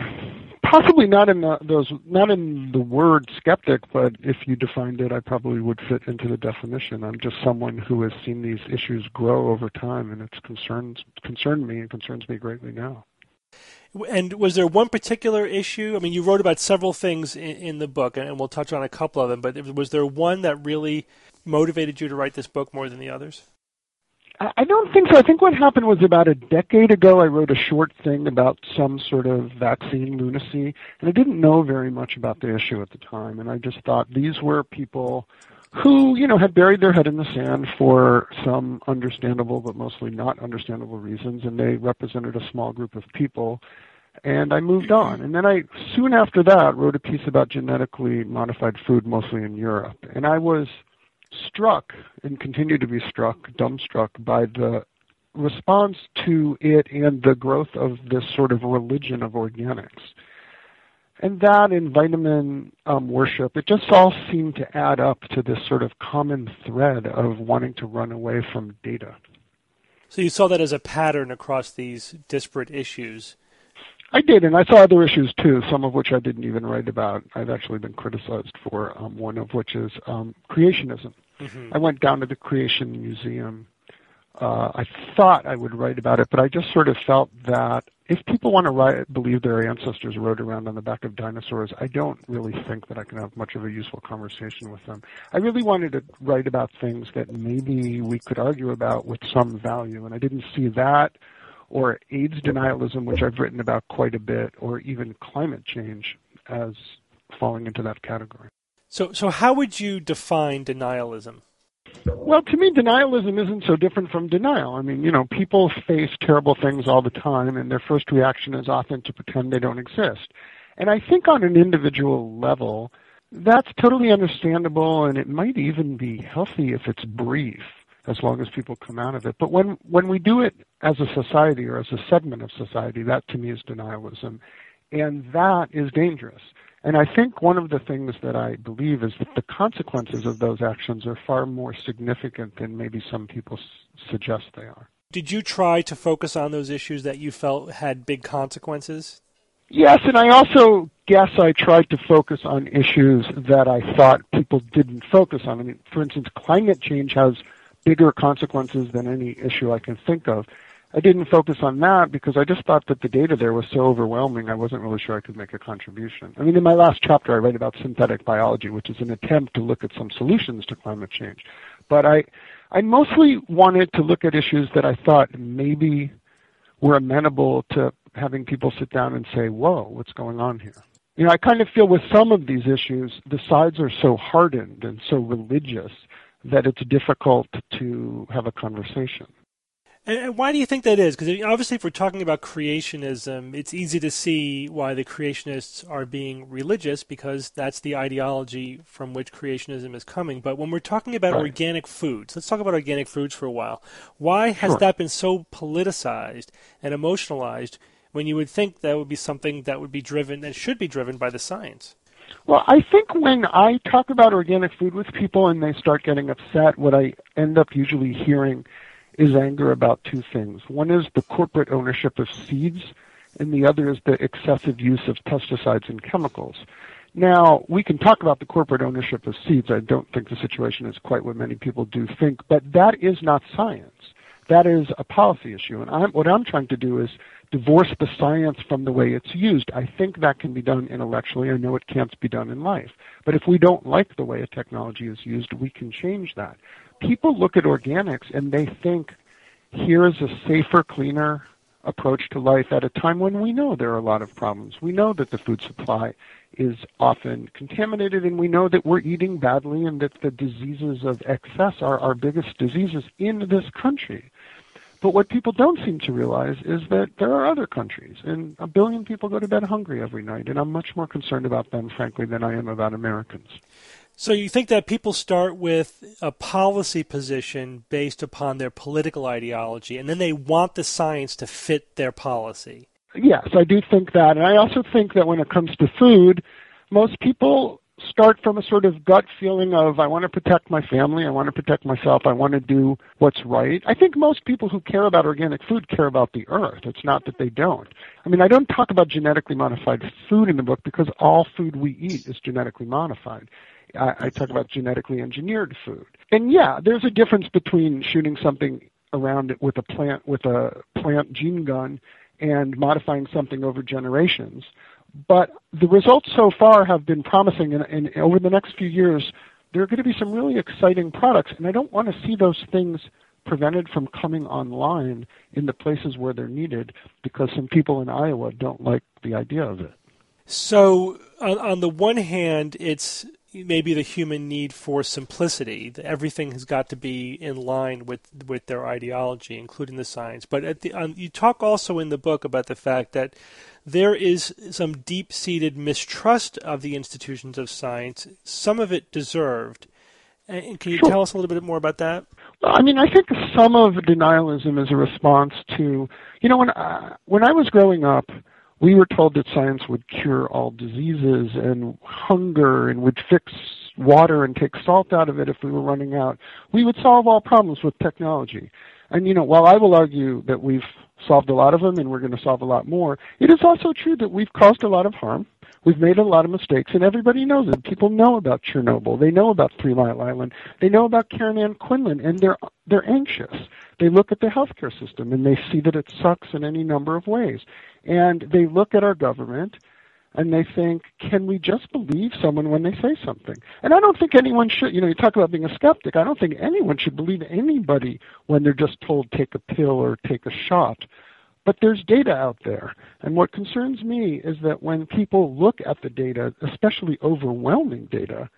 possibly not in the, those, not in the word skeptic, but if you defined it, I probably would fit into the definition. I'm just someone who has seen these issues grow over time, and it's concerns concerned me and concerns me greatly now. And was there one particular issue? I mean, you wrote about several things in, in the book, and we'll touch on a couple of them. But was there one that really motivated you to write this book more than the others? I don't think so. I think what happened was about a decade ago, I wrote a short thing about some sort of vaccine lunacy, and I didn't know very much about the issue at the time. And I just thought these were people who, you know, had buried their head in the sand for some understandable but mostly not understandable reasons, and they represented a small group of people. And I moved on. And then I, soon after that, wrote a piece about genetically modified food, mostly in Europe. And I was struck and continue to be struck, dumbstruck by the response to it and the growth of this sort of religion of organics. And that and vitamin um, worship, it just all seemed to add up to this sort of common thread of wanting to run away from data. So you saw that as a pattern across these disparate issues. I did, and I saw other issues too, some of which I didn't even write about. I've actually been criticized for, um, one of which is um, creationism. I went down to the Creation Museum. Uh, I thought I would write about it, but I just sort of felt that if people want to write, believe their ancestors rode around on the back of dinosaurs, I don't really think that I can have much of a useful conversation with them. I really wanted to write about things that maybe we could argue about with some value, and I didn't see that or AIDS denialism, which I've written about quite a bit, or even climate change as falling into that category. So, so how would you define denialism? Well, to me, denialism isn't so different from denial. I mean, you know, people face terrible things all the time, and their first reaction is often to pretend they don't exist. And I think on an individual level, that's totally understandable, and it might even be healthy if it's brief, as long as people come out of it. But when when we do it as a society or as a segment of society, that to me is denialism, and that is dangerous. And I think one of the things that I believe is that the consequences of those actions are far more significant than maybe some people s- suggest they are. Did you try to focus on those issues that you felt had big consequences? Yes, and I also guess I tried to focus on issues that I thought people didn't focus on. I mean, for instance, climate change has bigger consequences than any issue I can think of. I didn't focus on that because I just thought that the data there was so overwhelming, I wasn't really sure I could make a contribution. I mean, in my last chapter, I write about synthetic biology, which is an attempt to look at some solutions to climate change. But I, I mostly wanted to look at issues that I thought maybe were amenable to having people sit down and say, whoa, what's going on here? You know, I kind of feel with some of these issues, the sides are so hardened and so religious that it's difficult to have a conversation. And, and why do you think that is? Because obviously, if we're talking about creationism, it's easy to see why the creationists are being religious because that's the ideology from which creationism is coming. But when we're talking about Right. organic foods, let's talk about organic foods for a while. Why has Sure. that been so politicized and emotionalized when you would think that would be something that would be driven, and should be driven by the science. Well, I think when I talk about organic food with people and they start getting upset, what I end up usually hearing is anger about two things. One is the corporate ownership of seeds, and the other is the excessive use of pesticides and chemicals. Now, we can talk about the corporate ownership of seeds. I don't think the situation is quite what many people do think, but that is not science. That is a policy issue. And I'm, what I'm trying to do is divorce the science from the way it's used. I think that can be done intellectually. I know it can't be done in life. But if we don't like the way a technology is used, we can change that. People look at organics and they think, here is a safer, cleaner approach to life at a time when we know there are a lot of problems. We know that the food supply is often contaminated and we know that we're eating badly and that the diseases of excess are our biggest diseases in this country. But what people don't seem to realize is that there are other countries, and a billion people go to bed hungry every night, and I'm much more concerned about them, frankly, than I am about Americans. So you think that people start with a policy position based upon their political ideology, and then they want the science to fit their policy? Yes, I do think that. And I also think that when it comes to food, most people start from a sort of gut feeling of I want to protect my family, I want to protect myself, I want to do what's right. I think most people who care about organic food care about the earth. It's not that they don't. I mean, I don't talk about genetically modified food in the book because all food we eat is genetically modified. I, I talk about genetically engineered food. And yeah, there's a difference between shooting something around it with a plant with a plant gene gun and modifying something over generations. But the results so far have been promising, and, and over the next few years, there are going to be some really exciting products, and I don't want to see those things prevented from coming online in the places where they're needed because some people in Iowa don't like the idea of it. So, on, on the one hand, it's maybe the human need for simplicity. Everything has got to be in line with with their ideology, including the science. But the, um, you talk also in the book about the fact that there is some deep seated mistrust of the institutions of science, some of it deserved. And can you sure. tell us a little bit more about that? I mean, I think some of denialism is a response to, you know, when I, when I was growing up, we were told that science would cure all diseases and hunger and would fix water and take salt out of it if we were running out. We would solve all problems with technology. And, you know, while I will argue that we've solved a lot of them and we're going to solve a lot more, it is also true that we've caused a lot of harm. We've made a lot of mistakes, and everybody knows it. People know about Chernobyl. They know about Three Mile Island. They know about Karen Ann Quinlan, and they're they're anxious. They look at the healthcare system and they see that it sucks in any number of ways, and they look at our government and they think, can we just believe someone when they say something? And I don't think anyone should. You know, you talk about being a skeptic. I don't think anyone should believe anybody when they're just told take a pill or take a shot. But there's data out there. And what concerns me is that when people look at the data, especially overwhelming data,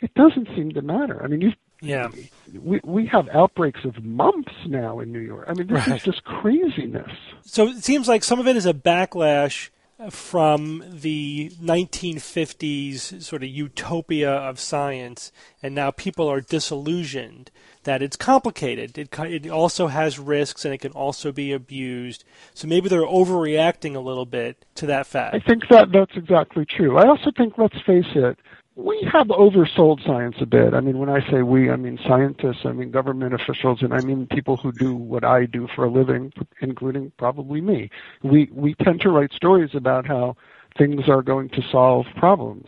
it doesn't seem to matter. I mean, you yeah. We we have outbreaks of mumps now in New York. I mean, this right. is just craziness. So it seems like some of it is a backlash from the 1950s sort of utopia of science, and now people are disillusioned that it's complicated. It, it also has risks and it can also be abused. So maybe they're overreacting a little bit to that fact. I think that that's exactly true. I also think, let's face it, we have oversold science a bit. I mean, when I say we, I mean scientists, I mean government officials, and I mean people who do what I do for a living, including probably me. We we tend to write stories about how things are going to solve problems.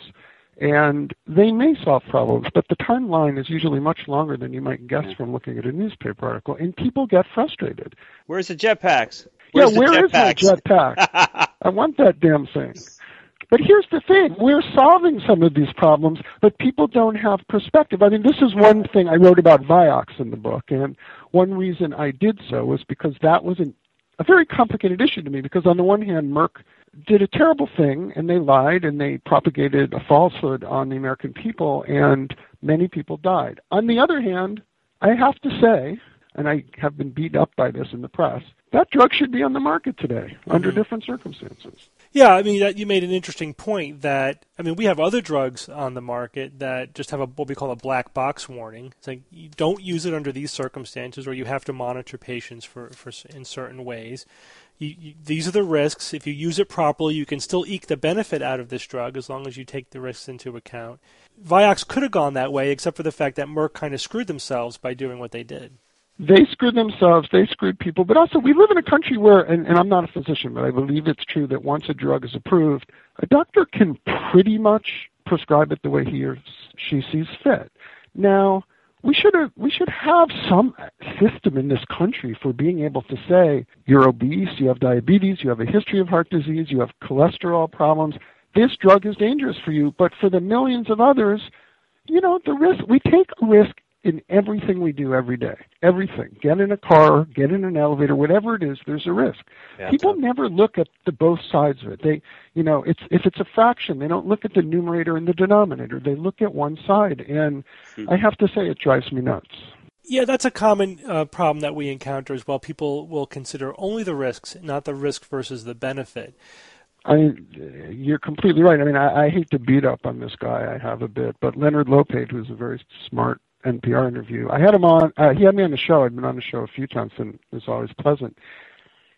And they may solve problems, but the timeline is usually much longer than you might guess from looking at a newspaper article, and people get frustrated. Where's the jetpacks? Where's yeah, where jet is my jetpack? I want that damn thing. But here's the thing we're solving some of these problems, but people don't have perspective. I mean, this is one thing I wrote about Vioxx in the book, and one reason I did so was because that was an, a very complicated issue to me, because on the one hand, Merck did a terrible thing, and they lied and they propagated a falsehood on the American people, and many people died. On the other hand, I have to say, and I have been beat up by this in the press, that drug should be on the market today mm-hmm. under different circumstances. Yeah, I mean, that, you made an interesting point that, I mean, we have other drugs on the market that just have a, what we call a black box warning. It's like, you don't use it under these circumstances, or you have to monitor patients for, for in certain ways. You, you, these are the risks. If you use it properly, you can still eke the benefit out of this drug as long as you take the risks into account. Vioxx could have gone that way, except for the fact that Merck kind of screwed themselves by doing what they did they screwed themselves, they screwed people, but also we live in a country where, and, and I'm not a physician, but I believe it's true that once a drug is approved, a doctor can pretty much prescribe it the way he or she sees fit. Now, we should have, we should have some system in this country for being able to say you're obese, you have diabetes, you have a history of heart disease, you have cholesterol problems. This drug is dangerous for you, but for the millions of others, you know, the risk we take a risk in everything we do every day. Everything. Get in a car, get in an elevator, whatever it is, there's a risk. Yeah, People never look at the both sides of it. They, you know, it's if it's a fraction, they don't look at the numerator and the denominator. They look at one side, and mm-hmm. I have to say, it drives me nuts. Yeah, that's a common uh, problem that we encounter as well. People will consider only the risks, not the risk versus the benefit. I mean, you're completely right. I mean, I, I hate to beat up on this guy. I have a bit, but Leonard Lopate, who's a very smart NPR interview. I had him on. Uh, he had me on the show. I'd been on the show a few times, and it was always pleasant.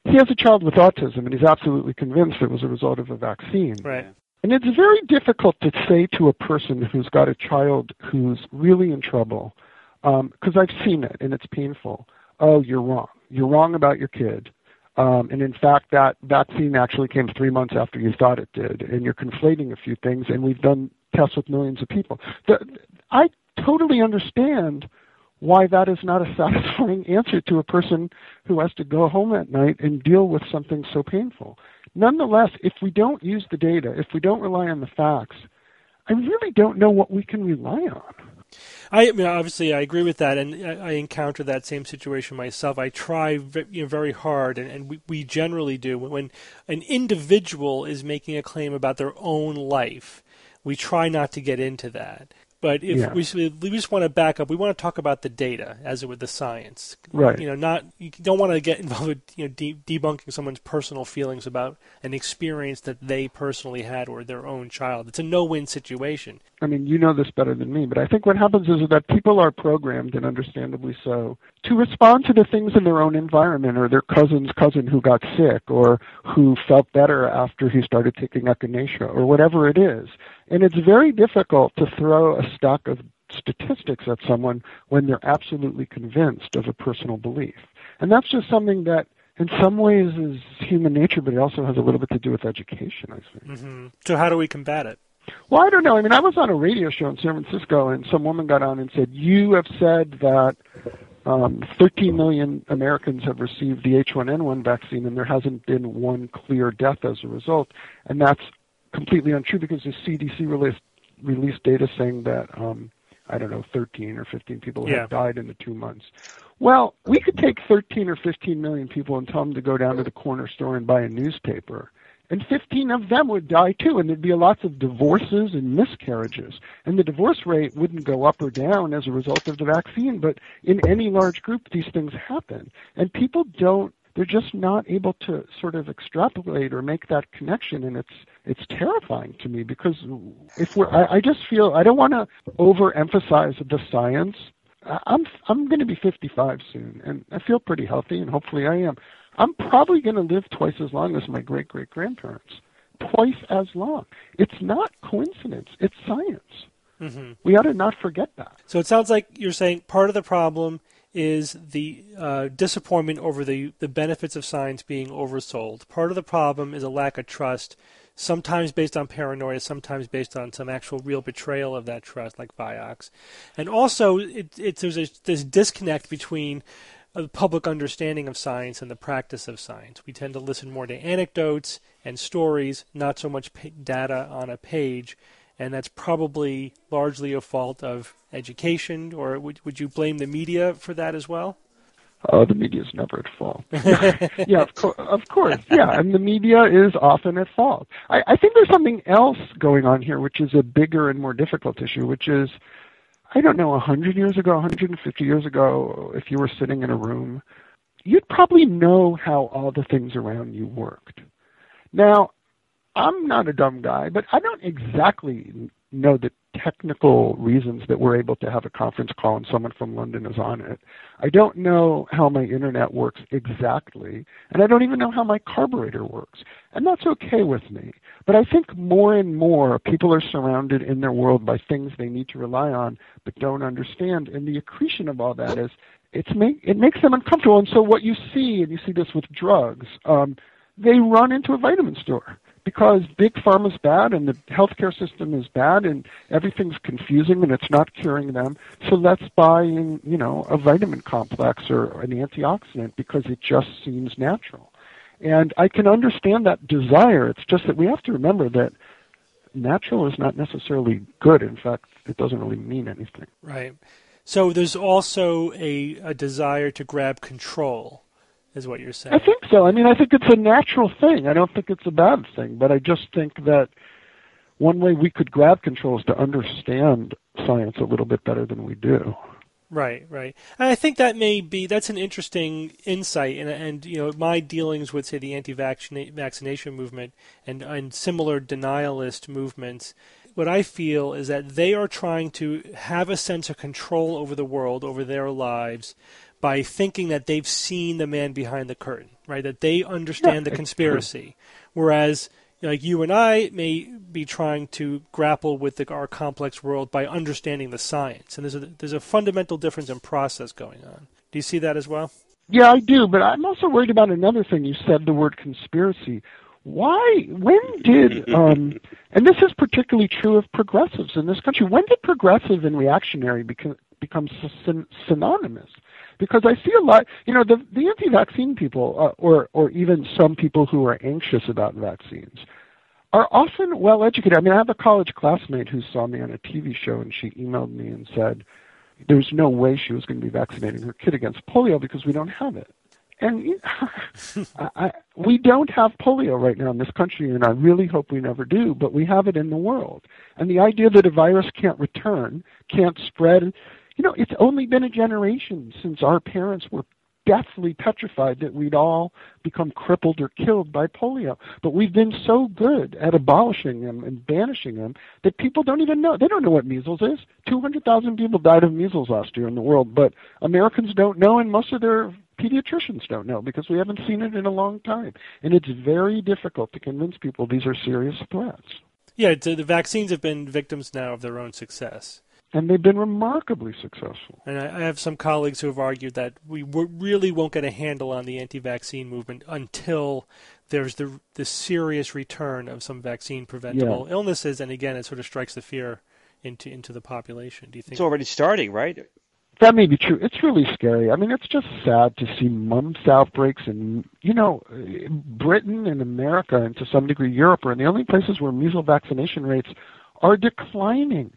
He has a child with autism, and he's absolutely convinced it was a result of a vaccine. Right. And it's very difficult to say to a person who's got a child who's really in trouble, because um, I've seen it, and it's painful. Oh, you're wrong. You're wrong about your kid. Um, and in fact, that vaccine actually came three months after you thought it did, and you're conflating a few things. And we've done tests with millions of people. The, I totally understand why that is not a satisfying answer to a person who has to go home at night and deal with something so painful. Nonetheless, if we don't use the data, if we don't rely on the facts, I really don't know what we can rely on. I, mean, obviously, I agree with that, and I, I encounter that same situation myself. I try you know, very hard, and, and we, we generally do. When an individual is making a claim about their own life, we try not to get into that but if yeah. we, we just want to back up, we want to talk about the data as it with the science. Right. You know, not you don't want to get involved with you know de- debunking someone's personal feelings about an experience that they personally had or their own child. It's a no-win situation. I mean, you know this better than me, but I think what happens is that people are programmed, and understandably so, to respond to the things in their own environment or their cousin's cousin who got sick or who felt better after he started taking echinacea or whatever it is. And it's very difficult to throw a stack of statistics at someone when they're absolutely convinced of a personal belief. And that's just something that in some ways is human nature, but it also has a little bit to do with education, I think. Mm-hmm. So how do we combat it? Well, I don't know. I mean, I was on a radio show in San Francisco, and some woman got on and said, "You have said that um, 13 million Americans have received the H1N1 vaccine, and there hasn't been one clear death as a result." And that's completely untrue because the CDC released released data saying that um, I don't know 13 or 15 people yeah. have died in the two months. Well, we could take 13 or 15 million people and tell them to go down to the corner store and buy a newspaper. And 15 of them would die too, and there'd be lots of divorces and miscarriages. And the divorce rate wouldn't go up or down as a result of the vaccine, but in any large group, these things happen. And people don't they're just not able to sort of extrapolate or make that connection and it's it's terrifying to me because if we're I, I just feel I don't want to overemphasize the science. I'm I'm going to be 55 soon and I feel pretty healthy and hopefully I am. I'm probably going to live twice as long as my great great grandparents. Twice as long. It's not coincidence. It's science. Mm-hmm. We ought to not forget that. So it sounds like you're saying part of the problem is the uh, disappointment over the, the benefits of science being oversold. Part of the problem is a lack of trust, sometimes based on paranoia, sometimes based on some actual real betrayal of that trust, like Vioxx. And also, it, it, there's a, this disconnect between the public understanding of science and the practice of science. We tend to listen more to anecdotes and stories, not so much data on a page and that's probably largely a fault of education, or would, would you blame the media for that as well? Oh, the media is never at fault. yeah, of, co- of course. Yeah, and the media is often at fault. I, I think there's something else going on here, which is a bigger and more difficult issue, which is, I don't know, 100 years ago, 150 years ago, if you were sitting in a room, you'd probably know how all the things around you worked. Now, I'm not a dumb guy, but I don't exactly know the technical reasons that we're able to have a conference call and someone from London is on it. I don't know how my internet works exactly, and I don't even know how my carburetor works. And that's okay with me. But I think more and more people are surrounded in their world by things they need to rely on but don't understand. And the accretion of all that is it's make, it makes them uncomfortable. And so what you see, and you see this with drugs, um, they run into a vitamin store because big pharma's bad and the healthcare system is bad and everything's confusing and it's not curing them. So let's buy, you know, a vitamin complex or an antioxidant because it just seems natural. And I can understand that desire. It's just that we have to remember that natural is not necessarily good. In fact, it doesn't really mean anything. Right. So there's also a, a desire to grab control is what you're saying. I think so. I mean, I think it's a natural thing. I don't think it's a bad thing, but I just think that one way we could grab control is to understand science a little bit better than we do. Right, right. And I think that may be that's an interesting insight, and and you know my dealings with say the anti-vaccination movement and and similar denialist movements. What I feel is that they are trying to have a sense of control over the world, over their lives, by thinking that they've seen the man behind the curtain, right? That they understand yeah, the conspiracy. Whereas, like you and I may be trying to grapple with the, our complex world by understanding the science. And there's a, there's a fundamental difference in process going on. Do you see that as well? Yeah, I do, but I'm also worried about another thing. You said the word conspiracy. Why? When did? Um, and this is particularly true of progressives in this country. When did progressive and reactionary become become synonymous? Because I see a lot, you know, the the anti-vaccine people, uh, or or even some people who are anxious about vaccines, are often well educated. I mean, I have a college classmate who saw me on a TV show, and she emailed me and said there's no way she was going to be vaccinating her kid against polio because we don't have it. And you know, I, I, we don't have polio right now in this country, and I really hope we never do, but we have it in the world. And the idea that a virus can't return, can't spread, you know, it's only been a generation since our parents were deathly petrified that we'd all become crippled or killed by polio. But we've been so good at abolishing them and banishing them that people don't even know. They don't know what measles is. 200,000 people died of measles last year in the world, but Americans don't know, and most of their pediatricians don't know because we haven't seen it in a long time. And it's very difficult to convince people these are serious threats. Yeah, the vaccines have been victims now of their own success and they've been remarkably successful. And I, have some colleagues who have argued that we really won't get a handle on the anti-vaccine movement until there's the the serious return of some vaccine preventable yeah. illnesses, and again, it sort of strikes the fear into into the population. Do you think it's already starting, right? That may be true. It's really scary. I mean, it's just sad to see mumps outbreaks and you know, Britain and America and to some degree Europe are the only places where measles vaccination rates are declining.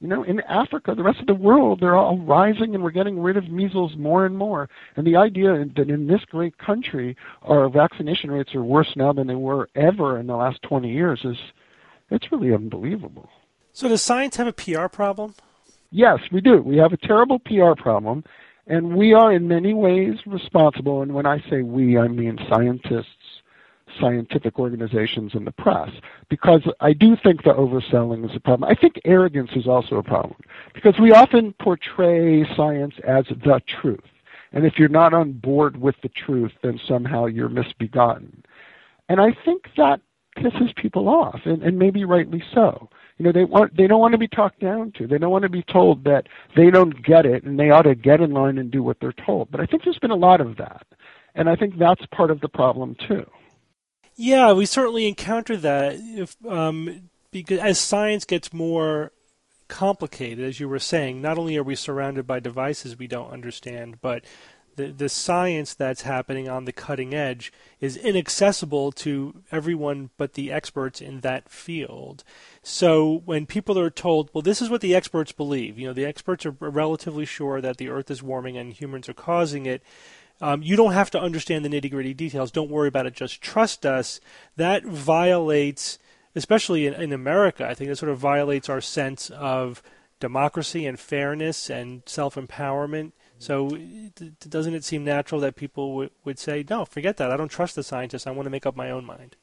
You know, in Africa, the rest of the world, they're all rising and we're getting rid of measles more and more. And the idea that in this great country, our vaccination rates are worse now than they were ever in the last 20 years is, it's really unbelievable. So does science have a PR problem? Yes, we do. We have a terrible PR problem. And we are in many ways responsible. And when I say we, I mean scientists, scientific organizations and the press because I do think the overselling is a problem. I think arrogance is also a problem because we often portray science as the truth. And if you're not on board with the truth, then somehow you're misbegotten. And I think that pisses people off, and, and maybe rightly so. You know, they want they don't want to be talked down to. They don't want to be told that they don't get it and they ought to get in line and do what they're told. But I think there's been a lot of that. And I think that's part of the problem too. Yeah, we certainly encounter that. If, um, because as science gets more complicated, as you were saying, not only are we surrounded by devices we don't understand, but the the science that's happening on the cutting edge is inaccessible to everyone but the experts in that field. So when people are told, well, this is what the experts believe, you know, the experts are relatively sure that the Earth is warming and humans are causing it um, you don't have to understand the nitty gritty details. Don't worry about it. Just trust us. That violates, especially in, in America, I think that sort of violates our sense of democracy and fairness and self empowerment. So, doesn't it seem natural that people w- would say, no, forget that. I don't trust the scientists. I want to make up my own mind?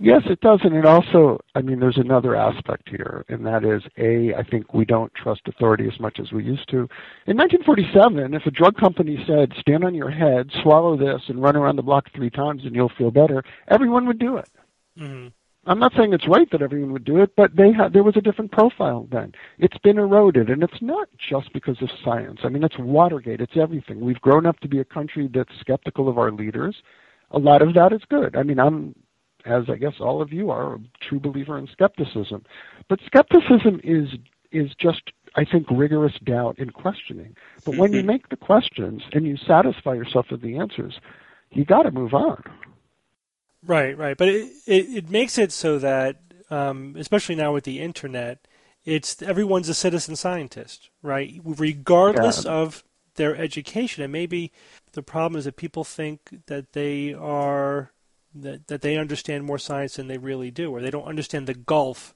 Yes, it does, and it also, I mean, there's another aspect here, and that is, A, I think we don't trust authority as much as we used to. In 1947, if a drug company said, stand on your head, swallow this, and run around the block three times and you'll feel better, everyone would do it. Mm-hmm. I'm not saying it's right that everyone would do it, but they had there was a different profile then. It's been eroded, and it's not just because of science. I mean, it's Watergate. It's everything. We've grown up to be a country that's skeptical of our leaders. A lot of that is good. I mean, I'm as I guess all of you are, a true believer in skepticism. But skepticism is is just I think rigorous doubt and questioning. But when you Mm-hmm. make the questions and you satisfy yourself with the answers, you got to move on. Right, right. But it, it, it makes it so that, um, especially now with the internet, it's everyone's a citizen scientist, right? Regardless Yeah. of their education. And maybe the problem is that people think that they are that, that they understand more science than they really do, or they don't understand the gulf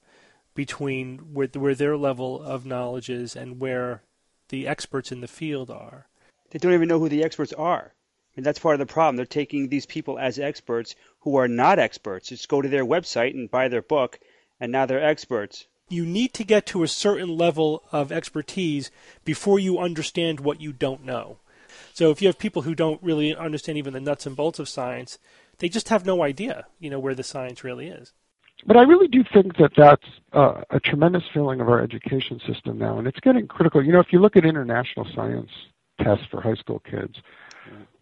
between where, where their level of knowledge is and where the experts in the field are. They don't even know who the experts are. And that's part of the problem. They're taking these people as experts who are not experts. Just go to their website and buy their book, and now they're experts. you need to get to a certain level of expertise before you understand what you don't know. So if you have people who don't really understand even the nuts and bolts of science, they just have no idea, you know, where the science really is. But I really do think that that's uh, a tremendous failing of our education system now, and it's getting critical. You know, if you look at international science tests for high school kids,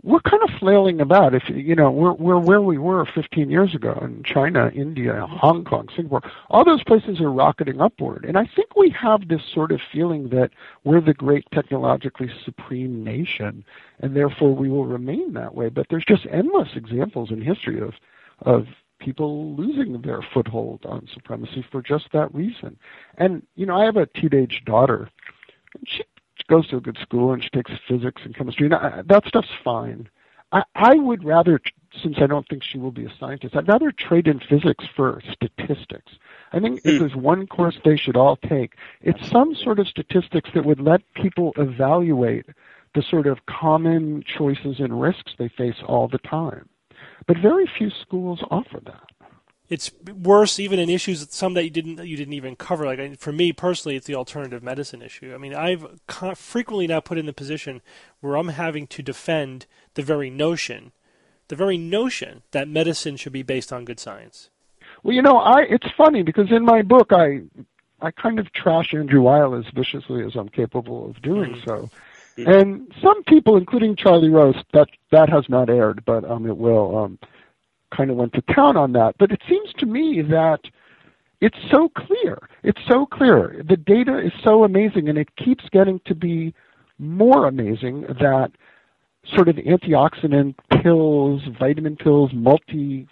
we're kind of flailing about. If you know, we're we're where we were 15 years ago in China, India, Hong Kong, Singapore. All those places are rocketing upward, and I think we have this sort of feeling that we're the great technologically supreme nation, and therefore we will remain that way. But there's just endless examples in history of of people losing their foothold on supremacy for just that reason. And you know, I have a teenage daughter. She goes to a good school and she takes physics and chemistry. And I, that stuff's fine. I, I would rather, since I don't think she will be a scientist, I'd rather trade in physics for statistics. I think if hmm. there's one course they should all take, it's some sort of statistics that would let people evaluate the sort of common choices and risks they face all the time. But very few schools offer that. It's worse even in issues some that you didn't you didn't even cover. Like I- for me personally, it's the alternative medicine issue. I mean, I've con- frequently now put in the position where I'm having to defend the very notion, the very notion that medicine should be based on good science. Well, you know, I it's funny because in my book I I kind of trash Andrew Weil as viciously as I'm capable of doing so. And some people, including Charlie Rose, that that has not aired, but um, it will. Um, kind of went to town on that. But it seems to me that it's so clear. It's so clear. The data is so amazing, and it keeps getting to be more amazing that sort of antioxidant pills, vitamin pills, multi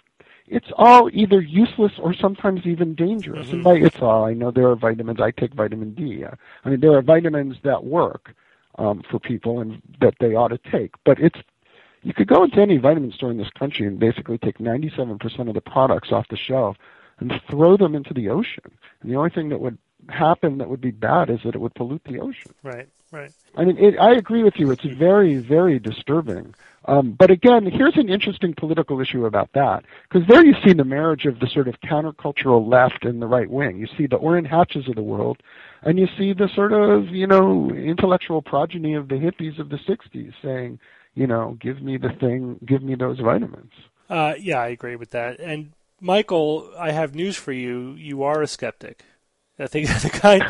it's all either useless or sometimes even dangerous. And by it's all, I know there are vitamins. I take vitamin D. Uh, mean, there are vitamins that work um, for people and that they ought to take. But it's you could go into any vitamin store in this country and basically take 97% of the products off the shelf and throw them into the ocean. And the only thing that would happen that would be bad is that it would pollute the ocean. Right, right. I mean, it, I agree with you. It's very, very disturbing. Um, but again, here's an interesting political issue about that, because there you see the marriage of the sort of countercultural left and the right wing. You see the Orrin Hatches of the world, and you see the sort of you know intellectual progeny of the hippies of the '60s saying, you know, give me the thing, give me those vitamins. Uh, yeah, I agree with that. And Michael, I have news for you. You are a skeptic. I think the kind.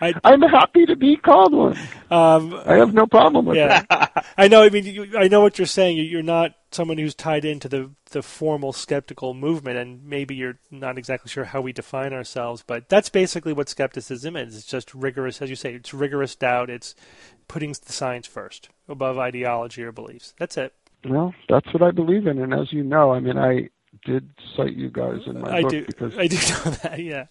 I, I'm happy to be called one. um, I have no problem with yeah, that. I know. I mean, you, I know what you're saying. You- You're not someone who's tied into the the formal skeptical movement, and maybe you're not exactly sure how we define ourselves. But that's basically what skepticism is. It's just rigorous, as you say. It's rigorous doubt. It's putting the science first above ideology or beliefs. That's it. Well, that's what I believe in, and as you know, I mean, I did cite you guys in my I book do. because I do know that. Yeah.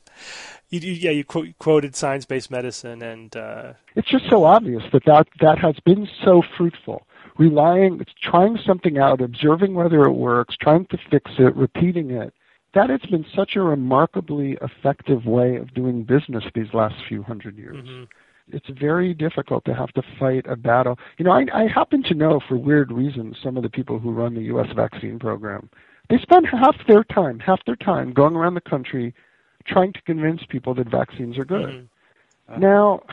You, you yeah. You quote, quoted science-based medicine, and uh, it's just so obvious that, that that has been so fruitful. Relying, trying something out, observing whether it works, trying to fix it, repeating it. That has been such a remarkably effective way of doing business these last few hundred years. mhm. It's very difficult to have to fight a battle. You know, I, I happen to know for weird reasons some of the people who run the U.S. vaccine program. They spend half their time, half their time going around the country trying to convince people that vaccines are good. Mhm. Now,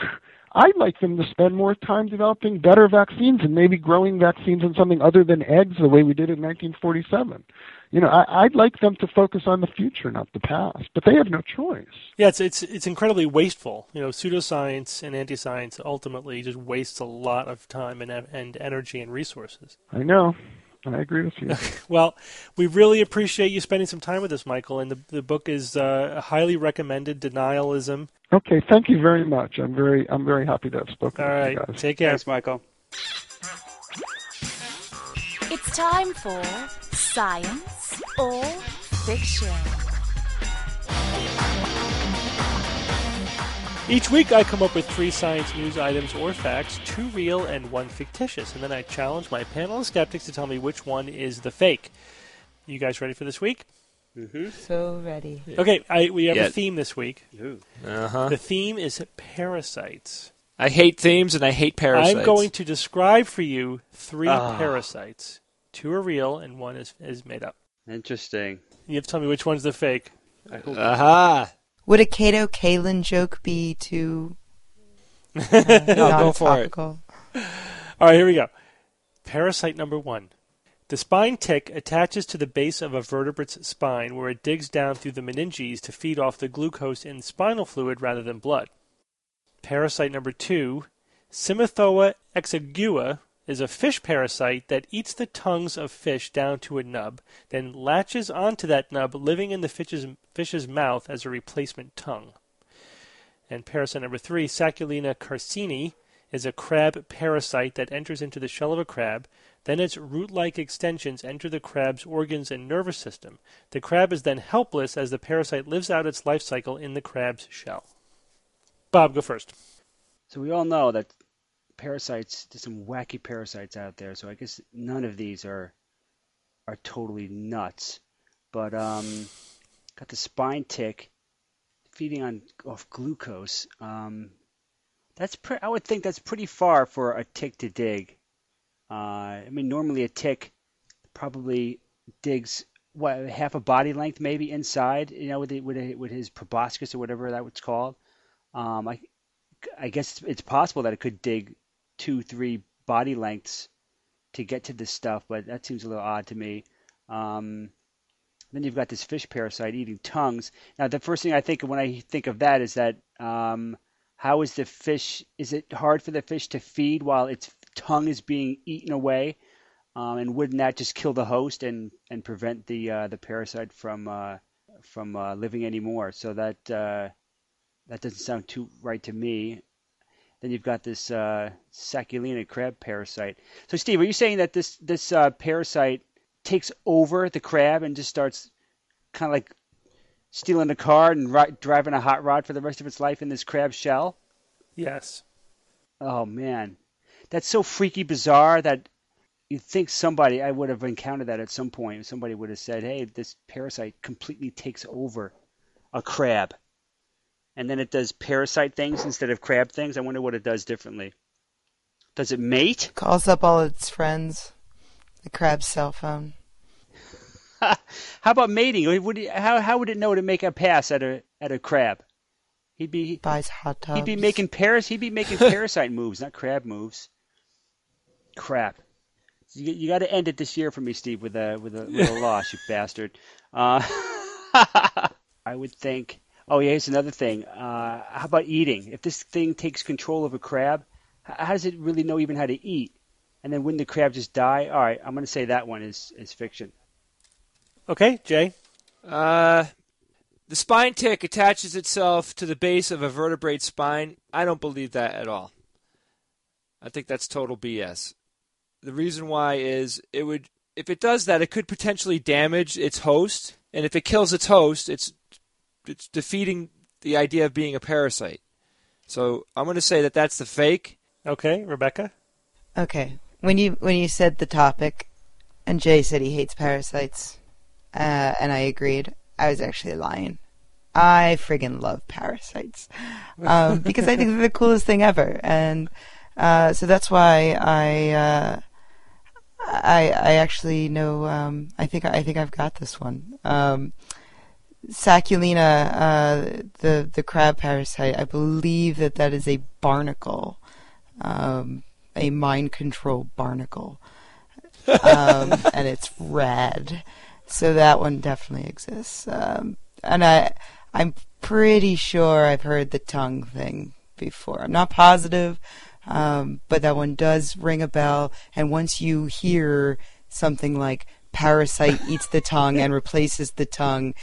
I'd like them to spend more time developing better vaccines and maybe growing vaccines on something other than eggs the way we did in 1947. You know, I, I'd like them to focus on the future, not the past. But they have no choice. Yeah, it's it's it's incredibly wasteful. You know, pseudoscience and anti-science ultimately just wastes a lot of time and and energy and resources. I know. I agree with you. Well, we really appreciate you spending some time with us, Michael. And the the book is uh, highly recommended. Denialism. okay, thank you very much. I'm very I'm very happy to have spoken All with right, you guys. take care. Thanks, Michael. It's time for Science or Fiction. Each week, I come up with three science news items or facts, two real and one fictitious, and then I challenge my panel of skeptics to tell me which one is the fake. You guys ready for this week? So ready. Okay, I, we have Yeah. a theme this week. Uh huh. The theme is parasites. I hate themes and I hate parasites. I'm going to describe for you three Ah. parasites. Two are real and one is, is made up. Interesting. You have to tell me which one's the fake. I hope. Aha. Would a Kato Kaelin joke be too uh, go for it. All right, here we go. Parasite number one. The spine tick attaches to the base of a vertebrate's spine where it digs down through the meninges to feed off the glucose in spinal fluid rather than blood. Parasite number two. Cymothoa exigua is a fish parasite that eats the tongues of fish down to a nub, then latches onto that nub, living in the fish's, fish's mouth as a replacement tongue. And parasite number three, Sacculina carcini, is a crab parasite that enters into the shell of a crab. Then its root like extensions enter the crab's organs and nervous system. The crab is then helpless as the parasite lives out its life cycle in the crab's shell. Bob, go first. So we all know that parasites. There's some wacky parasites out there. So I guess none of these are are totally nuts. But um, got the spine tick feeding on off glucose. Um, that's pre- I would think that's pretty far for a tick to dig. Uh, I mean, normally a tick probably digs what half a body length maybe inside. You know, with the, with, with his proboscis or whatever that was called. Um, I I guess it's possible that it could dig two, three body lengths to get to this stuff, but that seems a little odd to me. Um, then you've got this fish parasite eating tongues. Now, the first thing I think of when I think of that is that um, how is the fish? Is it hard for the fish to feed while its tongue is being eaten away? Um, and wouldn't that just kill the host and, and prevent the uh, the parasite from uh, from uh, living anymore? So that uh, that doesn't sound too right to me. Then you've got this uh, Sacculina crab parasite. So, Steve, are you saying that this this uh, parasite takes over the crab and just starts kind of like stealing a car and ri- driving a hot rod for the rest of its life in this crab shell? Yes. Oh man, that's so freaky bizarre that you'd think somebody I would have encountered that at some point. Somebody would have said, "Hey, this parasite completely takes over a crab." And then it does parasite things instead of crab things. I wonder what it does differently. Does it mate? Calls up all its friends. The crab's cell phone. How about mating? Would he, how how would it know to make a pass at a at a crab? He'd be Buys hot tubs. he'd be making paras he'd be making parasite moves, not crab moves. Crap. You, you got to end it this year for me, Steve, with a with a, with a loss, you bastard. Uh, I would think. Oh yeah, here's another thing. Uh, how about eating? If this thing takes control of a crab, how does it really know even how to eat? And then wouldn't the crab just die? All right, I'm going to say that one is is fiction. Okay, Jay. Uh, the spine tick attaches itself to the base of a vertebrate spine. I don't believe that at all. I think that's total BS. The reason why is it would if it does that, it could potentially damage its host, and if it kills its host, it's it's defeating the idea of being a parasite. So I'm going to say that that's the fake. Okay, Rebecca. Okay. When you when you said the topic, and Jay said he hates parasites, uh, and I agreed, I was actually lying. I friggin' love parasites um, because I think they're the coolest thing ever, and uh, so that's why I uh, I I actually know. Um, I think I think I've got this one. Um, Sacculina, uh, the the crab parasite. I believe that that is a barnacle, um, a mind control barnacle, um, and it's red. So that one definitely exists. Um, and I I'm pretty sure I've heard the tongue thing before. I'm not positive, um, but that one does ring a bell. And once you hear something like parasite eats the tongue and replaces the tongue,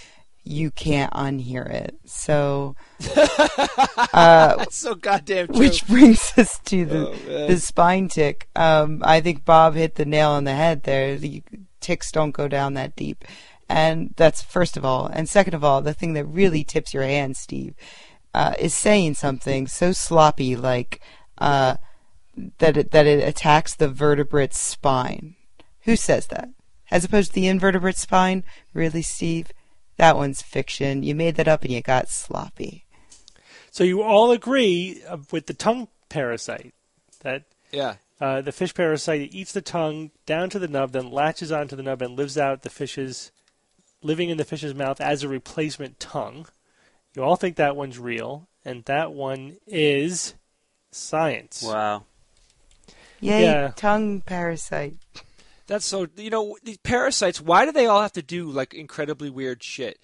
you can't unhear it. So, uh, That's so goddamn true. which brings us to the Oh, the spine tick. Um, I think Bob hit the nail on the head there. The ticks don't go down that deep, and that's first of all. And second of all, the thing that really tips your hand, Steve, uh, is saying something so sloppy like uh, that it, that it attacks the vertebrate spine. Who says that? As opposed to the invertebrate spine? Really, Steve? That one's fiction. You made that up and you got sloppy. So you all agree uh, with the tongue parasite that yeah. uh, the fish parasite eats the tongue down to the nub, then latches onto the nub and lives out the fish's living in the fish's mouth as a replacement tongue. You all think that one's real, and that one is science. Wow. Yay, Yeah. tongue parasite. That's so. You know, these parasites. Why do they all have to do like incredibly weird shit?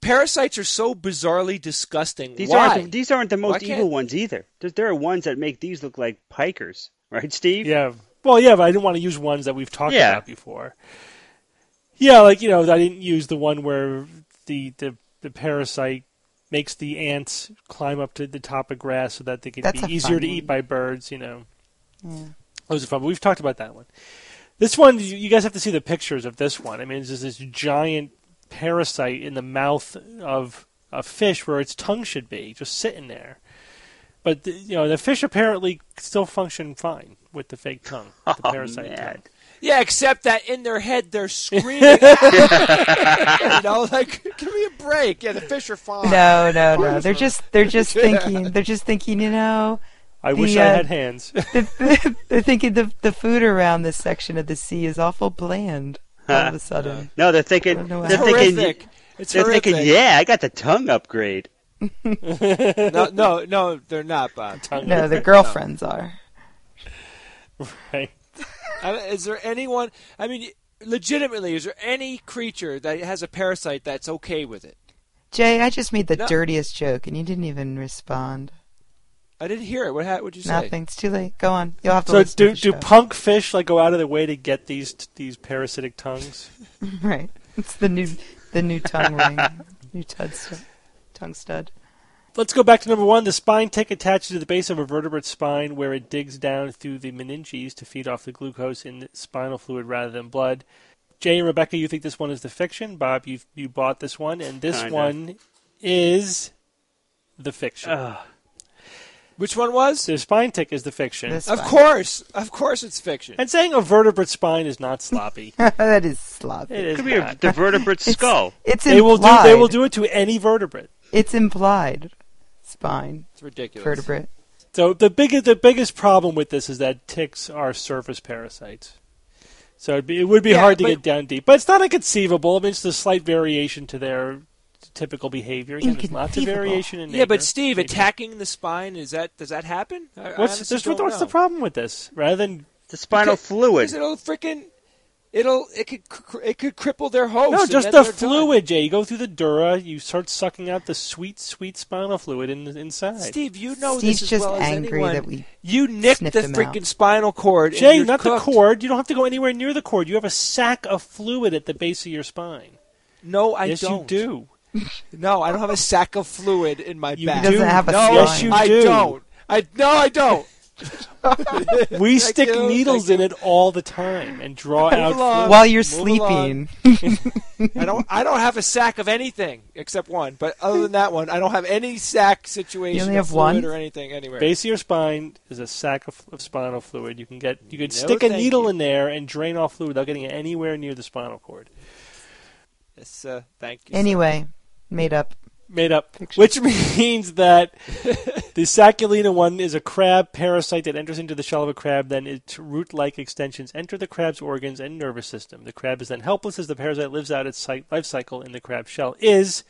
Parasites are so bizarrely disgusting. These Why? aren't the, these aren't the most evil ones either. There, there are ones that make these look like pikers, right, Steve? Yeah. Well, yeah, but I didn't want to use ones that we've talked Yeah. about before. Yeah, like you know, I didn't use the one where the the, the parasite makes the ants climb up to the top of grass so that they can That's be easier fun to eat one. by birds. You know, Yeah. those are fun. But we've talked about that one. This one, you you guys have to see the pictures of this one. I mean, it's just this giant parasite in the mouth of a fish where its tongue should be, just sitting there. But the, you know, the fish apparently still function fine with the fake tongue, the Oh, parasite man. tongue. Yeah, except that in their head they're screaming. you know, like give me a break. Yeah, the fish are fine. No, no, no. They're just they're just thinking they're just thinking, you know, I The, wish I uh, had hands. the, they're thinking the the food around this section of the sea is awful bland all of a sudden. No, they're thinking. don't They're how- thinking. horrific. It's They're horrific. thinking. Yeah, I got the tongue upgrade. No, no, no, they're not, Bob. No, their girlfriends are. right. I mean, is there anyone? I mean, legitimately, is there any creature that has a parasite that's okay with it? Jay, I just made the No. dirtiest joke and you didn't even respond. I didn't hear it. What ha- would you say? Nothing. It's too late. Go on. You'll have to So listen do to the do show. punk fish like go out of their way to get these these parasitic tongues? right. It's the new the new tongue ring. New tud stud. tongue stud. Let's go back to number one. The spine tick attaches to the base of a vertebrate spine where it digs down through the meninges to feed off the glucose in the spinal fluid rather than blood. Jay and Rebecca, you think this one is the fiction. Bob, you you bought this one, and this Kinda. one is the fiction. Ugh. Which one was? the spine tick is the fiction. This Of one. course, of course, it's fiction. And saying a vertebrate spine is not sloppy. that is sloppy. It is Could be a, the vertebrate skull. It's They will do. implied. They will do it to any vertebrate. It's implied. Spine, It's ridiculous. vertebrate. So the biggest the biggest problem with this is that ticks are surface parasites. So it'd be, it would be Yeah, hard to but- get down deep, but it's not inconceivable. I mean, it's a slight variation to their typical behavior. Again, there's lots of variation in Yeah, but. Steve, Nature. attacking the spine is that does that happen? I, I What's honestly there's- don't what's the problem with this? Rather than The spinal Because- fluid. Because it'll freaking, it'll it could it could cripple their host. no, just the they're done. fluid, Jay. You go through the dura, you start sucking out the sweet, sweet spinal fluid in, inside. Steve, you know Steve's this as just well as angry anyone. that we. You nicked the freaking out. spinal cord. and Jay, you're not cooked. the cord. You don't have to go anywhere near the cord. You have a sack of fluid at the base of your spine. No, I yes, don't. you do. No, I don't have a sack of fluid in my You back. He doesn't have a no, Yes, you I do. don't. I no, I don't. We Thank stick you, needles thank in it all the time and draw Move out along. While you're Move sleeping. I don't. I don't have a sack of anything except one. But other than that one, I don't have any sack situation. You only have one? or anything anywhere. Base of your spine is a sack of, of spinal fluid. You can get you could No, stick a needle you. in there and drain off fluid without getting it anywhere near the spinal cord. Yes, uh, thank you. Anyway, made up. Made up, Fiction. which means that The Sacculina one is a crab parasite that enters into the shell of a crab, then its root like extensions enter the crab's organs and nervous system. The crab is then helpless as the parasite lives out its life cycle in the crab shell. Is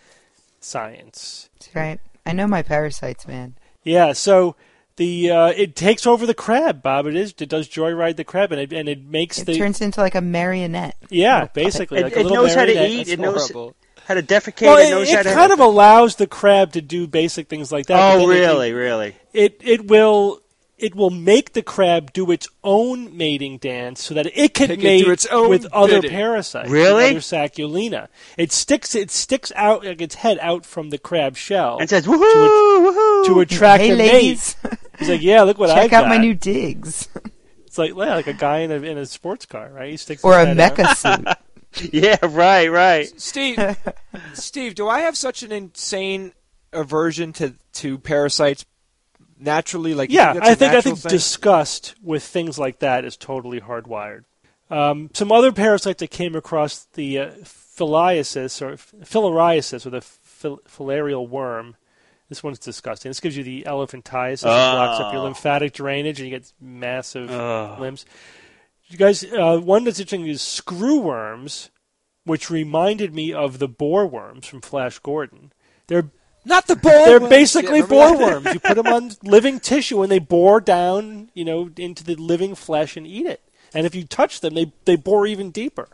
science. That's right. I know my parasites, man. Yeah, so the uh, it takes over the crab, Bob. It is it does joyride the crab, and it and it makes It the turns into like a marionette. yeah basically It, like a it little knows how to eat. That's It knows horrible. How to defecate. Well, it it, knows it how to. kind of allows the crab to do basic things like that. oh, then it- really? really? It, it will it will make the crab do its own mating dance so that it can It mate do its own with other parasites. Really? Other sacculina. It sticks it sticks out like its head out from the crab shell And says woohoo, woohoo. to attract hey, a ladies, mate. He's like, yeah, look what I check got. out my new digs. It's like yeah, like a guy in a in a sports car, right? He sticks or his a head out. suit. yeah, right, right. Steve, Steve, do I have such an insane aversion to to parasites naturally? Like, Yeah, that's I a think I think thing? disgust with things like that is totally hardwired. Um, some other parasites that came across the uh, philiasis or filariasis or the fil- filarial worm. This one's disgusting. This gives you the elephantiasis. It blocks up your Oh. lymphatic drainage, and you get massive Oh. limbs. You guys, uh, one that's interesting is screw worms, which reminded me of the boar worms from Flash Gordon. They're not the boar. they're worms. basically Yeah, boar that? worms. You put them on living tissue and they bore down, you know, into the living flesh and eat it. And if you touch them, they they bore even deeper.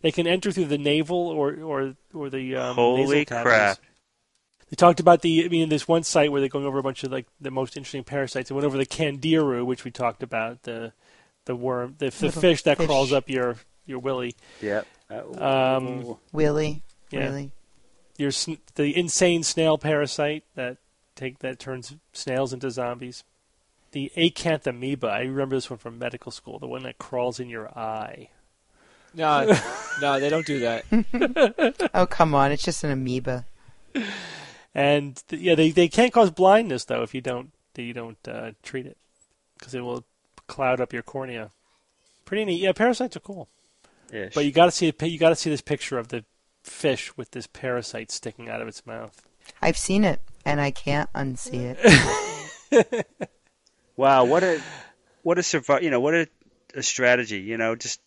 They can enter through the navel or or or the um, Holy nasal crap. They talked about the. I mean, there's one site where they're going over a bunch of like the most interesting parasites. They went over the candiru, which we talked about the the worm, the, the Little fish that fish. crawls up your your willy. Yep. Uh, Um, Willie, Yeah. really? Your sn- the insane snail parasite that take that turns snails into zombies. The acanthamoeba. I remember this one from medical school. The one that crawls in your eye. No, no, they don't do that. Oh come on, it's just an amoeba. And yeah, they, they can't cause blindness though if you don't you don't uh, treat it because it will cloud up your cornea. Pretty neat. Yeah, parasites are cool. ish. But you got to see you got to see this picture of the fish with this parasite sticking out of its mouth. I've seen it, and I can't unsee it. Wow, what a what a survive, you know, what a, a strategy, you know, just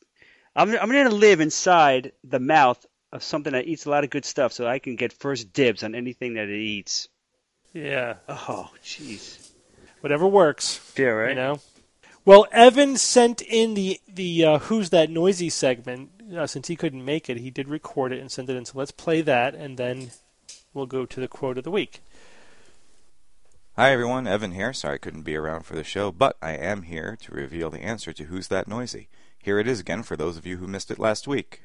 I'm I'm going to live inside the mouth of something that eats a lot of good stuff so I can get first dibs on anything that it eats. Yeah, Oh, jeez. whatever works. Yeah, right. You know. Well, Evan sent in the the uh, "Who's That Noisy" segment. Uh, since he couldn't make it, he did record it and send it in. So let's play that, and then we'll go to the quote of the week. Hi everyone, Evan here. Sorry I couldn't be around for the show, but I am here to reveal the answer to Who's That Noisy. Here it is again for those of you who missed it last week.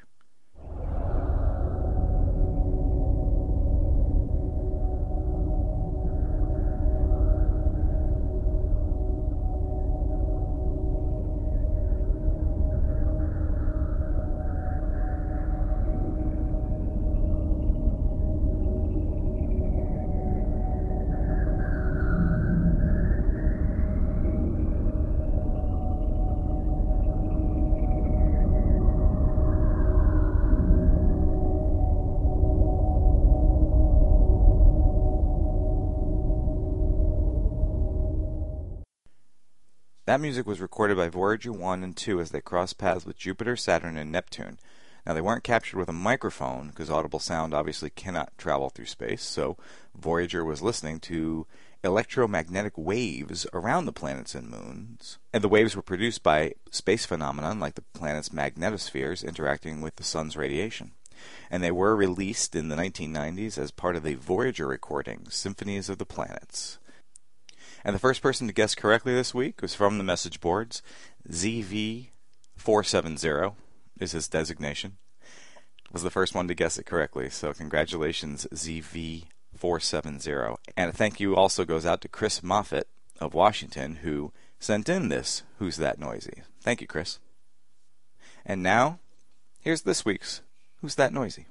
That music was recorded by Voyager 1 and 2 as they crossed paths with Jupiter, Saturn, and Neptune. Now, they weren't captured with a microphone because audible sound obviously cannot travel through space, so Voyager was listening to electromagnetic waves around the planets and moons. And the waves were produced by space phenomenon like the planet's magnetospheres interacting with the sun's radiation. And they were released in the 1990s as part of the Voyager recording, Symphonies of the Planets. And the first person to guess correctly this week was from the message boards. ZV470 is his designation. Was the first one to guess it correctly, so congratulations, ZV470. And a thank you also goes out to Chris Moffat of Washington, who sent in this Who's That Noisy? Thank you, Chris. And now, here's this week's Who's That Noisy?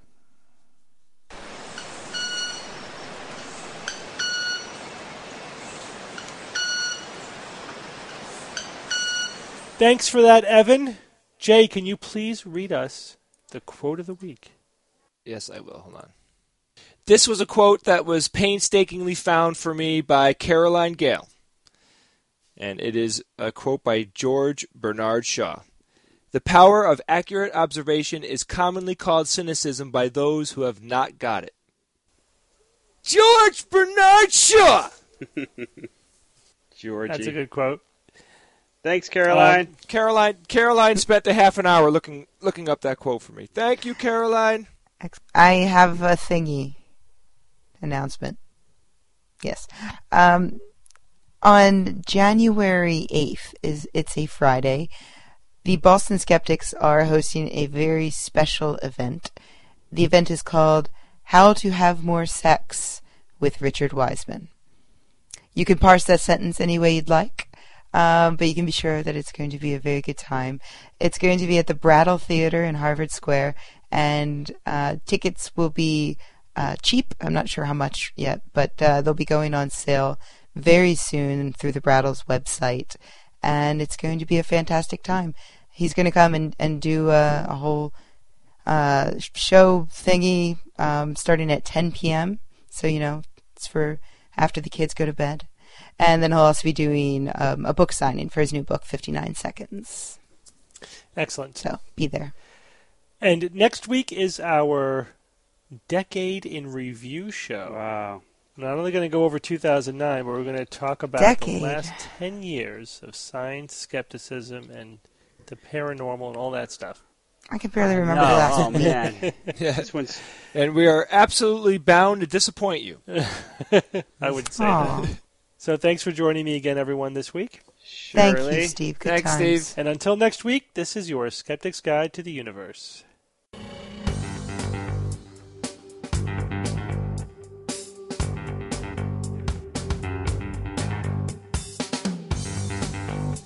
Thanks for that, Evan. Jay, can you please read us the quote of the week? Yes, I will. Hold on. This was a quote that was painstakingly found for me by Caroline Gale. And it is a quote by George Bernard Shaw. The power of accurate observation is commonly called cynicism by those who have not got it. George Bernard Shaw! Georgie. That's a good quote. Thanks, Caroline. Caroline Caroline spent a half an hour looking looking up that quote for me. Thank you, Caroline. I have a thingy announcement. Yes. Um, on January 8th is it's a Friday. The Boston Skeptics are hosting a very special event. The event is called How to Have More Sex with Richard Wiseman. You can parse that sentence any way you'd like, um, but you can be sure that it's going to be a very good time. It's going to be at the Brattle Theater in Harvard Square, and uh, tickets will be uh, cheap. I'm not sure how much yet, but uh, they'll be going on sale very soon through the Brattle's website, and it's going to be a fantastic time. He's going to come and, and do a, a whole uh, show thingy um, starting at 10 p.m. So, you know, it's for after the kids go to bed. And then he'll also be doing um, a book signing for his new book, 59 Seconds. Excellent. So be there. And next week is our Decade in Review show. Wow. Not only going to go over 2009, but we're going to talk about Decade. the last 10 years of science, skepticism, and the paranormal and all that stuff. I can barely remember No, the last oh one. man, Yeah. this one's And we are absolutely bound to disappoint you. I would say Aw. that. So thanks for joining me again, everyone, this week. Thank you, Steve. Good Thanks, times. Steve. And until next week, this is your Skeptic's Guide to the Universe.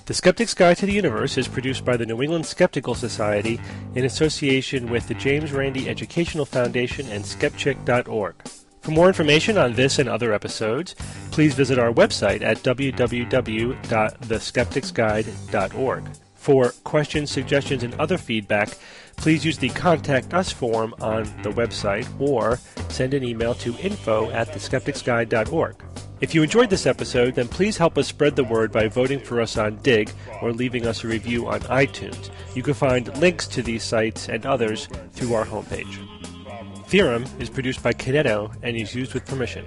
The Skeptic's Guide to the Universe is produced by the New England Skeptical Society in association with the James Randi Educational Foundation and Skepchick.org. For more information on this and other episodes, please visit our website at www.theskepticsguide.org. For questions, suggestions, and other feedback, please use the Contact Us form on the website or send an email to info at theskepticsguide.org. If you enjoyed this episode, then please help us spread the word by voting for us on Digg or leaving us a review on iTunes. You can find links to these sites and others through our homepage. Theorem is produced by Kineto and is used with permission.